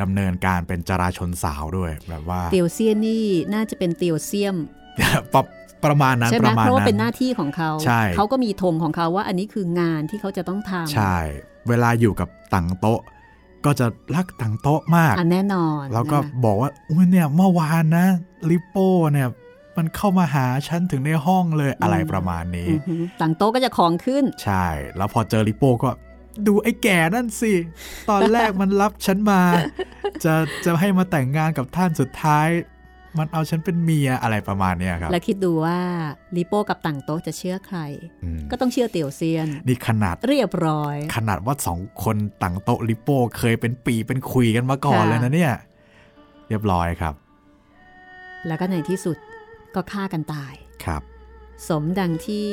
ดำเนินการเป็นจราชนสาวด้วยแบบว่า เตียวเซียนนี่น่าจะเป็นเตียวเซียมประ ประมาณนั้นใช่ไหปมระมาณเพราะว่านั้เป็นนหน้าที่ของเขาใช่เขาก็มีธงของเขาว่าอันนี้คืองานที่เขาจะต้องทำใช่ เวลาอยู่กับตังโต๊ะ ก็จะรักตังโต๊ะมากอันแน่นอน แล้วก็นะบอกว่าอุ้ยเนี่ยเมื่อวานนะลิปโป้เนี่ยมันเข้ามาหาฉันถึงในห้องเลยอะไรประมาณนี้อือหือต่างโต๊ะก็จะของขึ้น ใช่ แล้วพอเจอลิปโป้ก็ดูไอ้แก่นั่นสิ ตอนแรกมันรับฉันมา จะจะให้มาแต่งงานกับท่านสุดท้าย มันเอาฉันเป็นเมียอะไรประมาณเนี้ยครับ และคิดดูว่าลิโป้กับต่างโต๊ะจะเชื่อใครอืมก็ต้องเชื่อเตียวเซียน นี่ขนาดเรียบร้อย ขนาดว่าสองคนต่างโต๊ะลิปโป้เคยเป็นปีเป็นคุยกันมาก่อนค่ะเลยนะเนี่ย เรียบร้อยครับ แล้วก็ในที่สุดก็ฆ่ากันตายครับ สมดังที่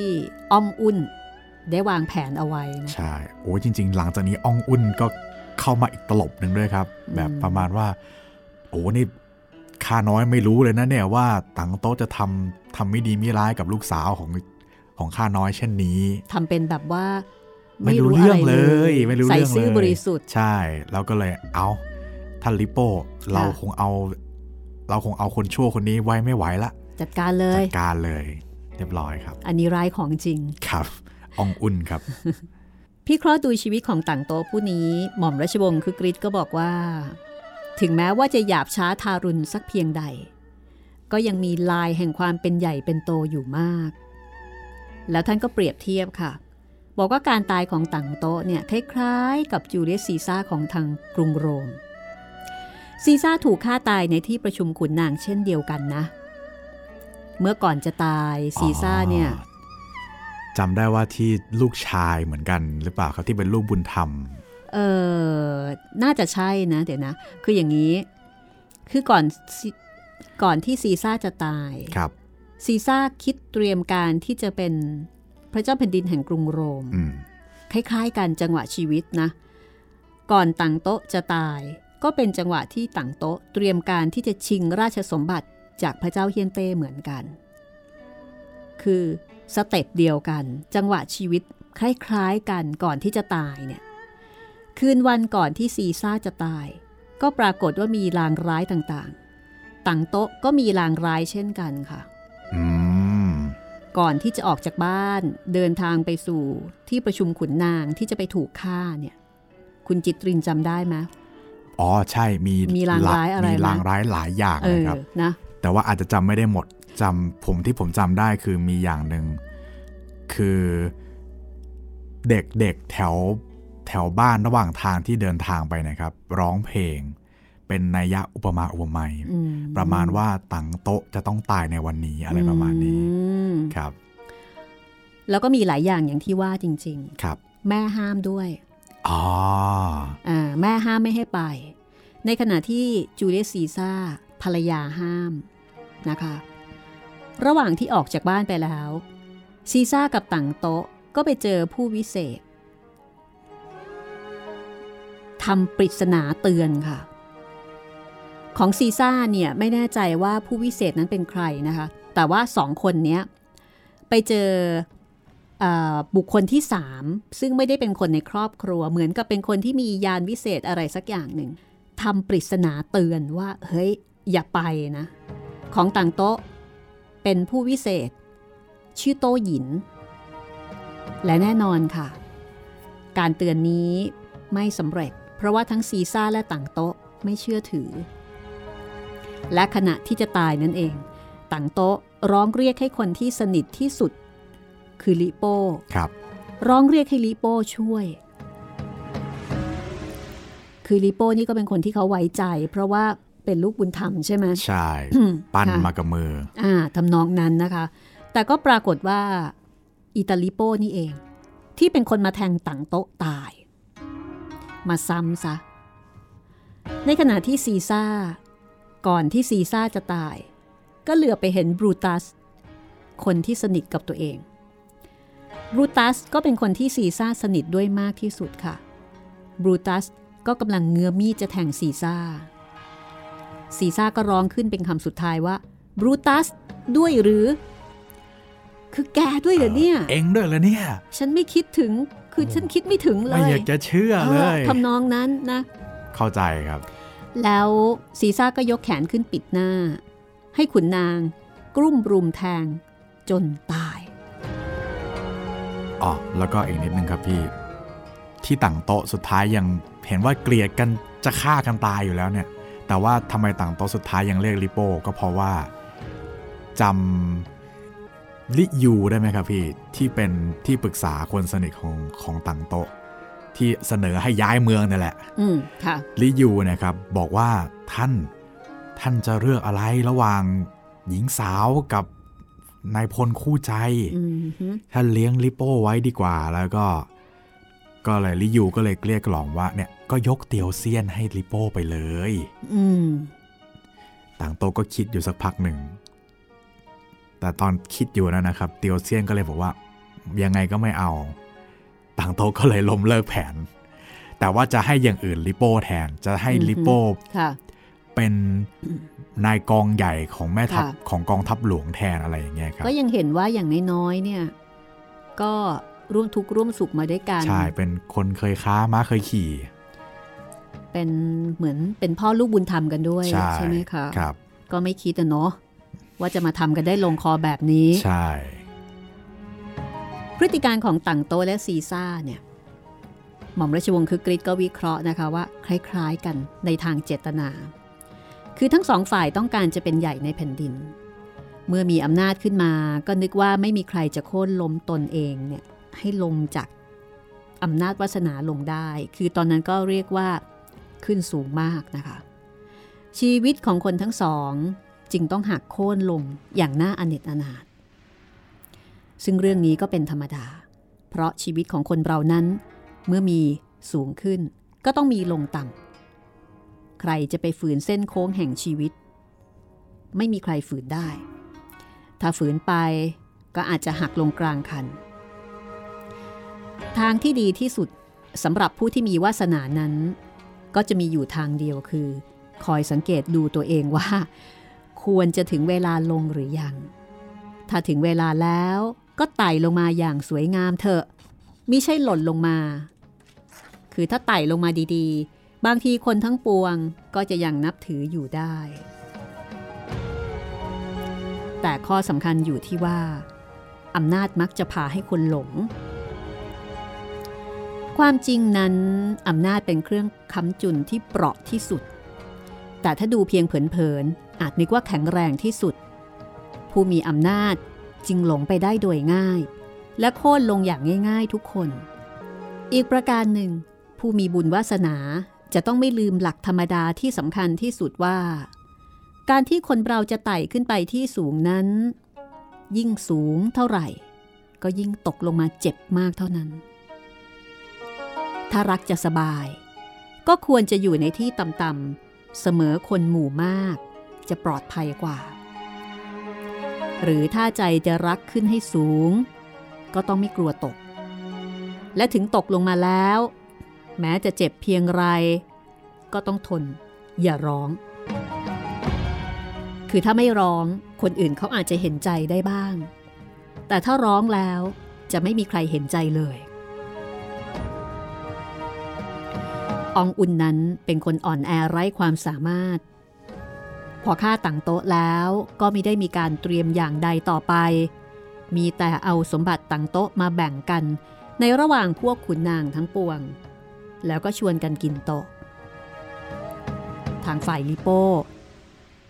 อ้อมอุ่นได้วางแผนเอาไว้นะใช่โอ้ยจริง ๆ หลังจากนี้อองอุ่นก็เข้ามาอีกตลบหนึ่งด้วยครับ แบบประมาณว่า โอ้นี่ ข้าน้อยไม่รู้เลยนะเนี่ยว่าตังโต๊ะจะทำทำไม่ดีไม่ร้ายกับลูกสาวของของข้าน้อยเช่นนี้ทำเป็นแบบว่า ไม่รู้เรื่องเลย ไม่รู้ใส่เรื่องเลยซื่อบริสุทธิ์ใช่เราก็เลยเอาท่านลิโป้เราคงเอา เราคงเอาคนชั่วคนนี้ไว้ไม่ไหวละจัดการเลจัยดการเลย เรียบร้อยครับ อันนี้ร้ายของจริงครับอองอุ่นครับพี่เคราะห์ดูชีวิตของต่างโต๊ะผู้นี้หม่อมราชวงศ์คือกริชก็บอกว่า ถึงแม้ว่าจะหยาบช้าทารุณสักเพียงใด ก็ยังมีลายแห่งความเป็นใหญ่เป็นโตอยู่มาก แล้วท่านก็เปรียบเทียบค่ะ บอกว่าการตายของต่างโตเนี่ยคล้ายๆ กับจูเลียสซีซ่าของทางกรุงโรม ซีซ่าถูกฆ่าตายในที่ประชุมขุนนางเช่นเดียวกันนะ เมื่อก่อนจะตายซีซ่าเนี่ยจำได้ว่าที่ลูกชายเหมือนกันหรือเปล่าครับที่เป็นลูกบุญธรรม เออน่าจะใช่นะ เดี๋ยวนะ คืออย่างนี้ คือก่อนซีก่อนที่ซีซ่าจะตายครับซีซ่าคิดเตรียมการที่จะเป็นพระเจ้าแผ่นดินแห่งกรุงโรมอืมคล้ายๆกันจังหวะชีวิตนะ ก่อนต่างโต๊ะจะตาย ก็เป็นจังหวะที่ต่างโต๊ะ เตรียมการที่จะชิงราชสมบัติจากพระเจ้าเฮียนเต้เหมือนกัน คือสเต็ปเดียวกัน จังหวะชีวิตคล้ายๆกันก่อนที่จะตายเนี่ย คืนวันก่อนที่ซีซ่าจะตาย ก็ปรากฏว่ามีลางร้ายต่างๆต่างโต๊ะก็มีลางร้ายเช่นกันค่ะอืมก่อนที่จะออกจากบ้านเดินทางไปสู่ที่ประชุมขุนนางที่จะไปถูกฆ่าเนี่ย คุณจิตรินจำได้ไหมอ๋อใช่มีมีลางร้ายอะไรมีไหมลางร้ายหลายอย่างเอเลยอครับนะแต่ว่าอาจจะจำไม่ได้หมดจำผมที่ผมจำได้คือมีอย่างหนึ่งคือเด็กเด็กแถว แถวบ้านระหว่างทางที่เดินทางไปนะครับ ร้องเพลง เป็นนัยยะอุปมาอุปไมยอืมประมาณว่าตังโต๊ะจะต้องตายในวันนี้อะไรประมาณนี้อืมครับ แล้วก็มีหลายอย่างอย่างที่ว่าจริงครับๆแม่ห้ามด้วยอ๋ออ่าแม่ห้ามไม่ให้ไป ในขณะที่จูเลียสซีซ่าภรรยาห้ามนะคะ ระหว่างที่ออกจากบ้านไปแล้วซีซ่ากับต่างโต๊ะก็ไปเจอผู้วิเศษ ทำปริศนาเตือนค่ะ ของซีซ่าเนี่ยไม่แน่ใจว่าผู้วิเศษนั้นเป็นใครนะคะ แต่ว่าสองคนนี้ไปเจอเออบุคคลที่สามซึ่งไม่ได้เป็นคนในครอบครัว เหมือนกับเป็นคนที่มียานวิเศษอะไรสักอย่างหนึ่งทำปริศนาเตือนว่า เฮ้ย อย่าไปนะ ของต่างโต๊ะ เป็นผู้วิเศษ ชื่อโตหยิน และแน่นอนค่ะ การเตือนนี้ไม่สำเร็จ เพราะว่าทั้งซีซ่าและต่างโต๊ะไม่เชื่อถือ และขณะที่จะตายนั่นเอง ต่างโต๊ะร้องเรียกให้คนที่สนิทที่สุด คือลิโป้ครับ ร้องเรียกให้ลิโป้ช่วย คือลิโป้นี่ก็เป็นคนที่เขาไว้ใจ เพราะว่าเป็นลูกบุญธรรมใช่ไหมใช่อืมปั้นค่ะมากับมือ อ่าทำนองนั้นนะคะ แต่ก็ปรากฏว่าอิตาลิโป้นี่เอง ที่เป็นคนมาแทงตังโต๊ะตาย มาซ้ำซะ ในขณะที่ซีซ่า ก่อนที่ซีซ่าจะตาย ก็เหลือไปเห็นบรูตัส คนที่สนิทกับตัวเองบรูตัสก็เป็นคนที่ซีซ่าสนิทด้วยมากที่สุดค่ะบรูตัสก็กำลังเงื้อมีดจะแทงซีซ่า ซีซ่าก็ร้องขึ้นเป็นคำสุดท้ายว่าบรูตัสด้วยหรือ คือแกด้วยเหรอเนี่ย เองด้วยเหรอเนี่ย ฉันไม่คิดถึง คือฉันคิดไม่ถึงเลไม่ยอยากจะเชื่อเลเออยทำนองนั้นนะ เข้าใจครับ แล้วซีซ่าก็ยกแขนขึ้นปิดหน้า ให้ขุนนางกลุ่มรุมแทงจนตายอ๋อแล้วก็อีกนิดนึงครับพี่ ที่ต่างโต๊ะสุดท้ายยังเห็นว่าเกลียดกันจะฆ่ากันตายอยู่แล้วเนี่ย แต่ว่าทำไมต่างโต๊ะสุดท้ายยังเรียกลิโป้ก็เพราะว่าจำ ลิยูได้ไหมครับพี่ ที่เป็นที่ปรึกษาคนสนิทของของต่างโต๊ะที่เสนอให้ย้ายเมืองนั่นแหละ อืมค่ะลิยูนะครับ บอกว่าท่านท่านจะเลือกอะไรระหว่างหญิงสาวกับนายพลคู่ใจอืมฮึท่านเลี้ยงลิโป้ไว้ดีกว่าแล้วก็ ก็เลยลิยูก็เลยเกลี้ยกล่อมว่าเนี่ยก็ยกเตียวเซียนให้ลิโป้ไปเลยอืมต่างโตะก็คิดอยู่สักพักหนึ่ง แต่ตอนคิดอยู่นะนะครับเตียวเซียนก็เลยบอกว่า ยังไงก็ไม่เอา ต่างโตก็เลยล้มเลิกแผน แต่ว่าจะให้อย่างอื่นลิโป้แทนจะให้ลิโป้ค่ะเป็นนายกองใหญ่ของแม่ทัพค่ะของกองทัพหลวงแทนอะไรอย่างเงี้ยครับก็ยังเห็นว่าอย่างน้อยๆเนี่ย ก็ร่วมทุกข์ร่วมสุขมาด้วยกัน ใช่ เป็นคนเคยค้าม้าเคยขี่ เป็นเหมือนเป็นพ่อลูกบุญธรรมกันด้วยใช่ไหมคะครับ ก็ไม่คิดอะเนาะ ว่าจะมาทำกันได้ลงคอแบบนี้ ใช่ พฤติการของต่างโตและซีซ่าเนี่ย หม่อมราชวงศ์คือกริชก็วิเคราะห์นะคะว่า คล้าย ๆ กันในทางเจตนา คือทั้งสองฝ่ายต้องการจะเป็นใหญ่ในแผ่นดิน เมื่อมีอำนาจขึ้นมา ก็นึกว่าไม่มีใครจะโค่นล้มตนเองเนี่ยให้ลงจากอำนาจวาสนาลงได้ คือตอนนั้นก็เรียกว่าขึ้นสูงมากนะคะ ชีวิตของคนทั้งสอง จึงต้องหักโค่นลงอย่างน่าอเนจอนาถซึ่งเรื่องนี้ก็เป็นธรรมดา เพราะชีวิตของคนเรานั้น เมื่อมีสูงขึ้น ก็ต้องมีลงต่ำใครจะไปฝืนเส้นโค้งแห่งชีวิต ไม่มีใครฝืนได้ ถ้าฝืนไปก็อาจจะหักลงกลางคัน ทางที่ดีที่สุดสำหรับผู้ที่มีวาสนานั้น ก็จะมีอยู่ทางเดียวคือ คอยสังเกตดูตัวเองว่า ควรจะถึงเวลาลงหรือยัง ถ้าถึงเวลาแล้วก็ไต่ลงมาอย่างสวยงามเถอะมิใช่หล่นลงมา คือถ้าไต่ลงมาดีๆ บางทีคนทั้งปวงก็จะยังนับถืออยู่ได้ แต่ข้อสำคัญอยู่ที่ว่าอำนาจมักจะพาให้คนหลง ความจริงนั้นอำนาจเป็นเครื่องค้ำจุนที่เปราะที่สุด แต่ถ้าดูเพียงเผินๆ อาจนึกว่าแข็งแรงที่สุด ผู้มีอำนาจจึงหลงไปได้โดยง่าย และโค่นลงอย่างง่าย ๆ ทุกคน อีกประการหนึ่ง ผู้มีบุญวาสนาจะต้องไม่ลืมหลักธรรมดาที่สำคัญที่สุดว่า การที่คนเราจะไต่ขึ้นไปที่สูงนั้น ยิ่งสูงเท่าไหร่ ก็ยิ่งตกลงมาเจ็บมากเท่านั้น ถ้ารักจะสบาย ก็ควรจะอยู่ในที่ต่ำๆเสมอคนหมู่มาก จะปลอดภัยกว่า หรือถ้าใจจะรักขึ้นให้สูง ก็ต้องไม่กลัวตก และถึงตกลงมาแล้ว แม้จะเจ็บเพียงไร ก็ต้องทน อย่าร้อง คือถ้าไม่ร้องคนอื่นเขาอาจจะเห็นใจได้บ้าง แต่ถ้าร้องแล้วจะไม่มีใครเห็นใจเลยอองอุ่นนั้นเป็นคนอ่อนแอไร้ความสามารถ พอฆ่าต่างโต๊ะแล้วก็ไม่ได้มีการเตรียมอย่างใดต่อไป มีแต่เอาสมบัติต่างโต๊ะมาแบ่งกัน ในระหว่างพวกขุนนางทั้งปวง แล้วก็ชวนกันกินโต๊ะ ทางฝ่ายลิโป้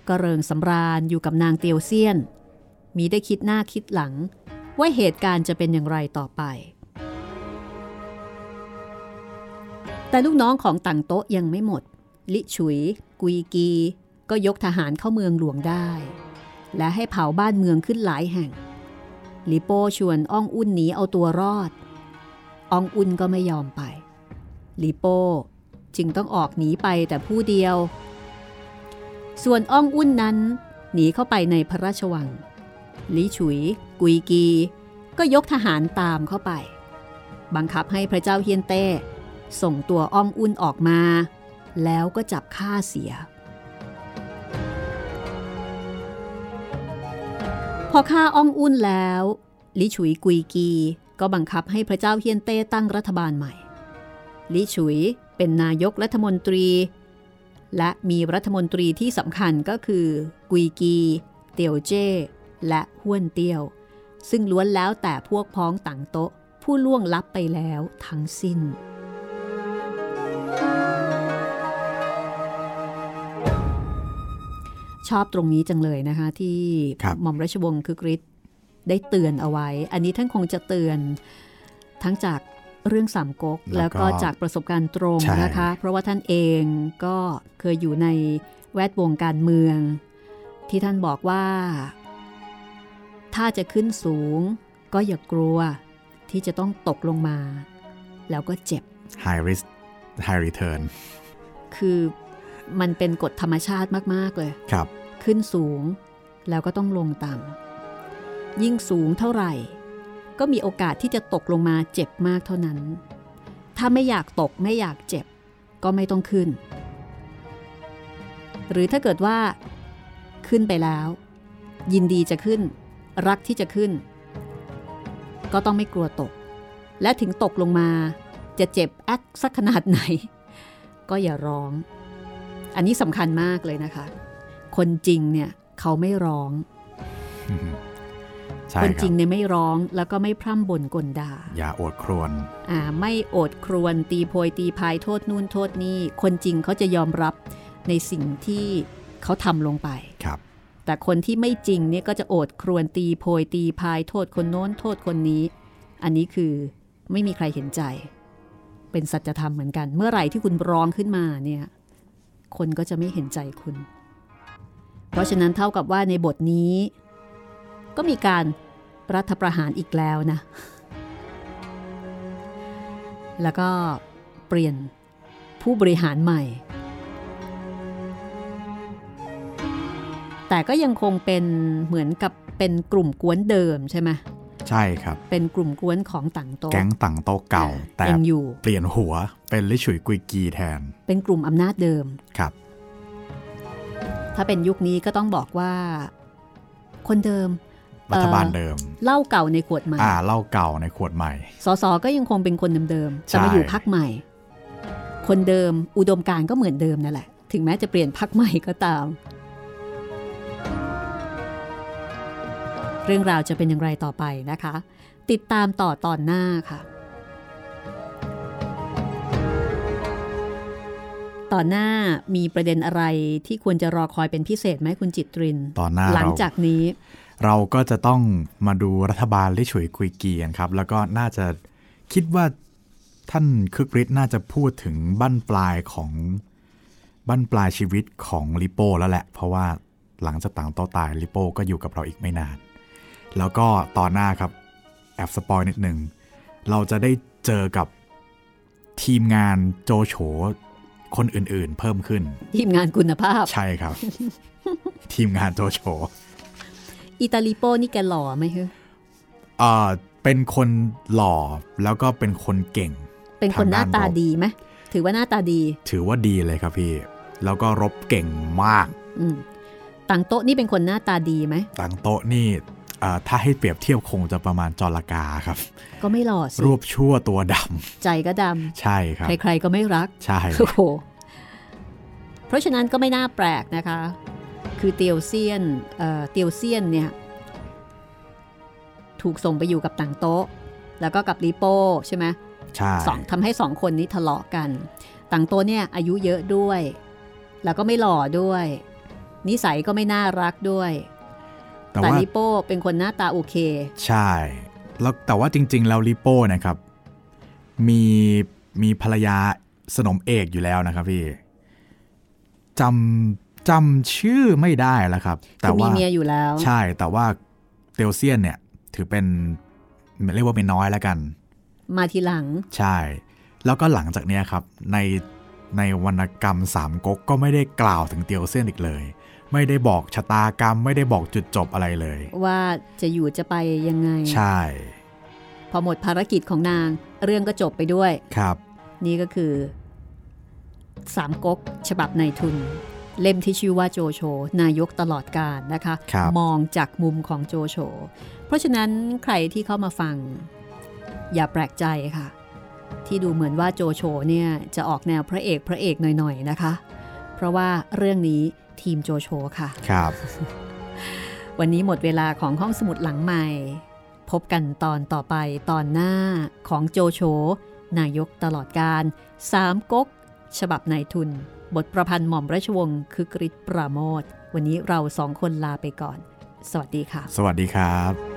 ก็เริงสำราญอยู่กับนางเตียวเซียน มีได้คิดหน้าคิดหลัง ว่าเหตุการณ์จะเป็นอย่างไรต่อไป แต่ลูกน้องของต่างโต๊ะยังไม่หมด ลิฉุย กุยกี ก็ยกทหารเข้าเมืองหลวงได้ และให้เผาบ้านเมืองขึ้นหลายแห่ง ลิโป้ชวนอ้องอุ่นหนีเอาตัวรอดอ้องอุ่นก็ไม่ยอมไป ลิโป้จึงต้องออกหนีไปแต่ผู้เดียว ส่วนอ้องอุ่นนั้นหนีเข้าไปในพระราชวัง ลิฉุย กุยกี ก็ยกทหารตามเข้าไป บังคับให้พระเจ้าเฮียนเต้ ส่งตัวอ้องอุ่นออกมา แล้วก็จับฆ่าเสีย พอฆ่าอ้องอุ่นแล้วลิฉุยกุยกีก็บังคับให้พระเจ้าเฮียนเต้ตั้งรัฐบาลใหม่ลิฉุยเป็นนายกรัฐมนตรี และมีรัฐมนตรีที่สำคัญก็คือ กุยกี เตียวเจ้และห้วนเตียว ซึ่งล้วนแล้วแต่พวกพ้องต่างโต๊ะผู้ล่วงลับไปแล้วทั้งสิ้น ชอบตรงนี้จังเลยนะคะ ที่ครับหม่อมราชวงศ์คึกฤทธิ์ได้เตือนเอาไว้ อันนี้ท่านคงจะเตือนทั้งจากเรื่องสามก๊กแล้แล้ววก็ก็จากประสบการณ์ตรงใช่นะคะ เพราะว่าท่านเองก็เคยอยู่ในแวดวงการเมือง ที่ท่านบอกว่า ถ้าจะขึ้นสูง ก็อย่ากลัวที่จะต้องตกลงมา แล้วก็เจ็บ high risk high return คือ มันเป็นกฎธรรมชาติมาก ๆ เลย ครับ ขึ้นสูงแล้วก็ต้องลงต่ยิ่งสูงเท่าไหร่ ก็มีโอกาสที่จะตกลงมาเจ็บมากเท่านั้น ถ้าไม่อยากตกไม่อยากเจ็บ ก็ไม่ต้องขึ้น หรือถ้าเกิดว่า ขึ้นไปแล้ว ยินดีจะขึ้น รักที่จะขึ้น ก็ต้องไม่กลัวตก และถึงตกลงมาจะเจ็บแอ๊กสักขนาดไหน ก็อย่าร้อง อันนี้สำคัญมากเลยนะคะ คนจริงเนี่ยเขาไม่ร้องใช่คนคจรัริบงเนี่ยไม่ร้องแล้วก็ไม่พร่ำบ่นกลด่า อย่าโอดครวญอ่าไม่โอดครวน ตีโพยตีพายโทษนู่นโทษนี่ คนจริงเขาจะยอมรับในสิ่งที่เขาทำลงไปครับแต่คนที่ไม่จริงเนี่ยก็จะโอดครวนตีโพยตีพายโทษคนโน้นโทษคนนี้ อันนี้คือไม่มีใครเห็นใจ เป็นสัจธรรมเหมือนกัน เมื่อไหร่ที่คุณร้องขึ้นมาเนี่ย คนก็จะไม่เห็นใจคุณ เพราะฉะนั้นเท่ากับว่าในบทนี้ ก็มีการรัฐประหารอีกแล้วนะ แล้วก็เปลี่ยนผู้บริหารใหม่ แต่ก็ยังคงเป็นเหมือนกับเป็นกลุ่มกวนเดิมใช่ไหม ใช่ครับ เป็นกลุ่มกวนของต่างโต๊ะแก๊งต่างโตะเก่า แต่ยังอยู่เปลี่ยนหัวเป็นลิฉุยกุยกีแทน เป็นกลุ่มอำนาจเดิมครับ ถ้าเป็นยุคนี้ก็ต้องบอกว่า คนเดิมรัฐบาลเดิมเหล้าเก่าในขวดใหม่อ่าเหล่าเก่าในขวดใหม่สสก็ยังคงเป็นคนเดิมๆใช่แต่มาอยู่พักใหม่ คนเดิมอุดมการณ์ก็เหมือนเดิมนั่นแหละ ถึงแม้จะเปลี่ยนพักใหม่ก็ตาม เรื่องราวจะเป็นอย่างไรต่อไปนะคะ ติดตามต่อตอนหน้าค่ะตอนหน้ามีประเด็นอะไรที่ควรจะรอคอยเป็นพิเศษไหมคุณจิตรินตอนหน้าหลังเราจากนี้ เราก็จะต้องมาดูรัฐบาลลิฉุยกุยกีกันครับ แล้วก็น่าจะคิดว่าท่านคึกฤทธิ์น่าจะพูดถึงบั้นปลายของบั้นปลายชีวิตของลิโป้แล้วแหละ เพราะว่าหลังจากต่างโตะตายลิโป้ก็อยู่กับเราอีกไม่นาน แล้วก็ตอนหน้าครับ แอบสปอยนิดหนึ่ง เราจะได้เจอกับทีมงานโจโฉคนอื่นๆ เพิ่มขึ้น ทีมงานคุณภาพ ใช่ครับ ทีมงานโจโฉอิตาลีโปนี่แกหล่อไหมฮะเอ่อเป็นคนหล่อแล้วก็เป็นคนเก่ง เป็นคนหน้าตาทางด้านรบดีไหมถือว่าหน้าตาดี ถือว่าดีเลยครับพี่ แล้วก็รบเก่งมาก อืมต่างโต๊ะนี่เป็นคนหน้าตาดีไหมต่างโต๊ะนี่เอ่อ ถ้าให้เปรียบเทียบคงจะประมาณจรกาครับ ก็ไม่หล่อสิรูปชั่วตัวดใจก็ดำใช่ครัำบใครๆก็ไม่รักใช่โอ้โหเพราะฉะนั้นก็ไม่น่าแปลกนะคะ คือเตียวเซียนเอ่อเตียวเซียนเนี่ยถูกส่งไปอยู่กับต่างโต๊ะ แล้วก็กับลีโป้ใช่ไหมใช่สองทำให้สองคนนี้ทะเลาะกัน ต่างโต๊ะเนี่ยอายุเยอะด้วย แล้วก็ไม่หล่อด้วย นิสัยก็ไม่น่ารักด้วย แต่แต่ว่าลิโป้เป็นคนหน้าตาโอเค ใช่ แล้วแต่ว่าจริง ๆ แล้วลิโป้นะครับ มีมีภรรยาสนมเอกอยู่แล้วนะครับพี่จำจำชื่อไม่ได้แล้วครับ แต่คือมีว่าเมียอยู่แล้ว ใช่แต่ว่าเตลเซียนเนี่ย ถือเป็นเรียกว่าเป็นน้อยแล้วกัน มาทีหลัง ใช่ แล้วก็หลังจากเนี้ยครับ ในในวรรณกรรมสามก๊กก็ไม่ได้กล่าวถึงเตียวเซียนอีกเลย ไม่ได้บอกชะตากรรม ไม่ได้บอกจุดจบอะไรเลย ว่าจะอยู่จะไปยังไง ใช่ พอหมดภารกิจของนางเรื่องก็จบไปด้วยครับ นี่ก็คือสามก๊กฉบับในทุน เล่มที่ชื่อว่าโจโฉนายกตลอดการนะคะครับมองจากมุมของโจโฉเพราะฉะนั้นใครที่เข้ามาฟัง อย่าแปลกใจค่ะ ที่ดูเหมือนว่าโจโฉเนี่ยจะออกแนวพระเอกพระเอกหน่อยๆนะคะ เพราะว่าเรื่องนี้ ทีมโจโฉค่ะ ครับ วันนี้หมดเวลาของห้องสมุดหลังใหม่ พบกันตอนต่อไปตอนหน้าของโจโฉนายกตลอดการสามก๊ก ฉบับนายทุน บทประพันธ์หม่อมราชวงศ์คือกริชปราโมทวันนี้เราสองคนลาไปก่อน สวัสดีค่ะ สวัสดีครับ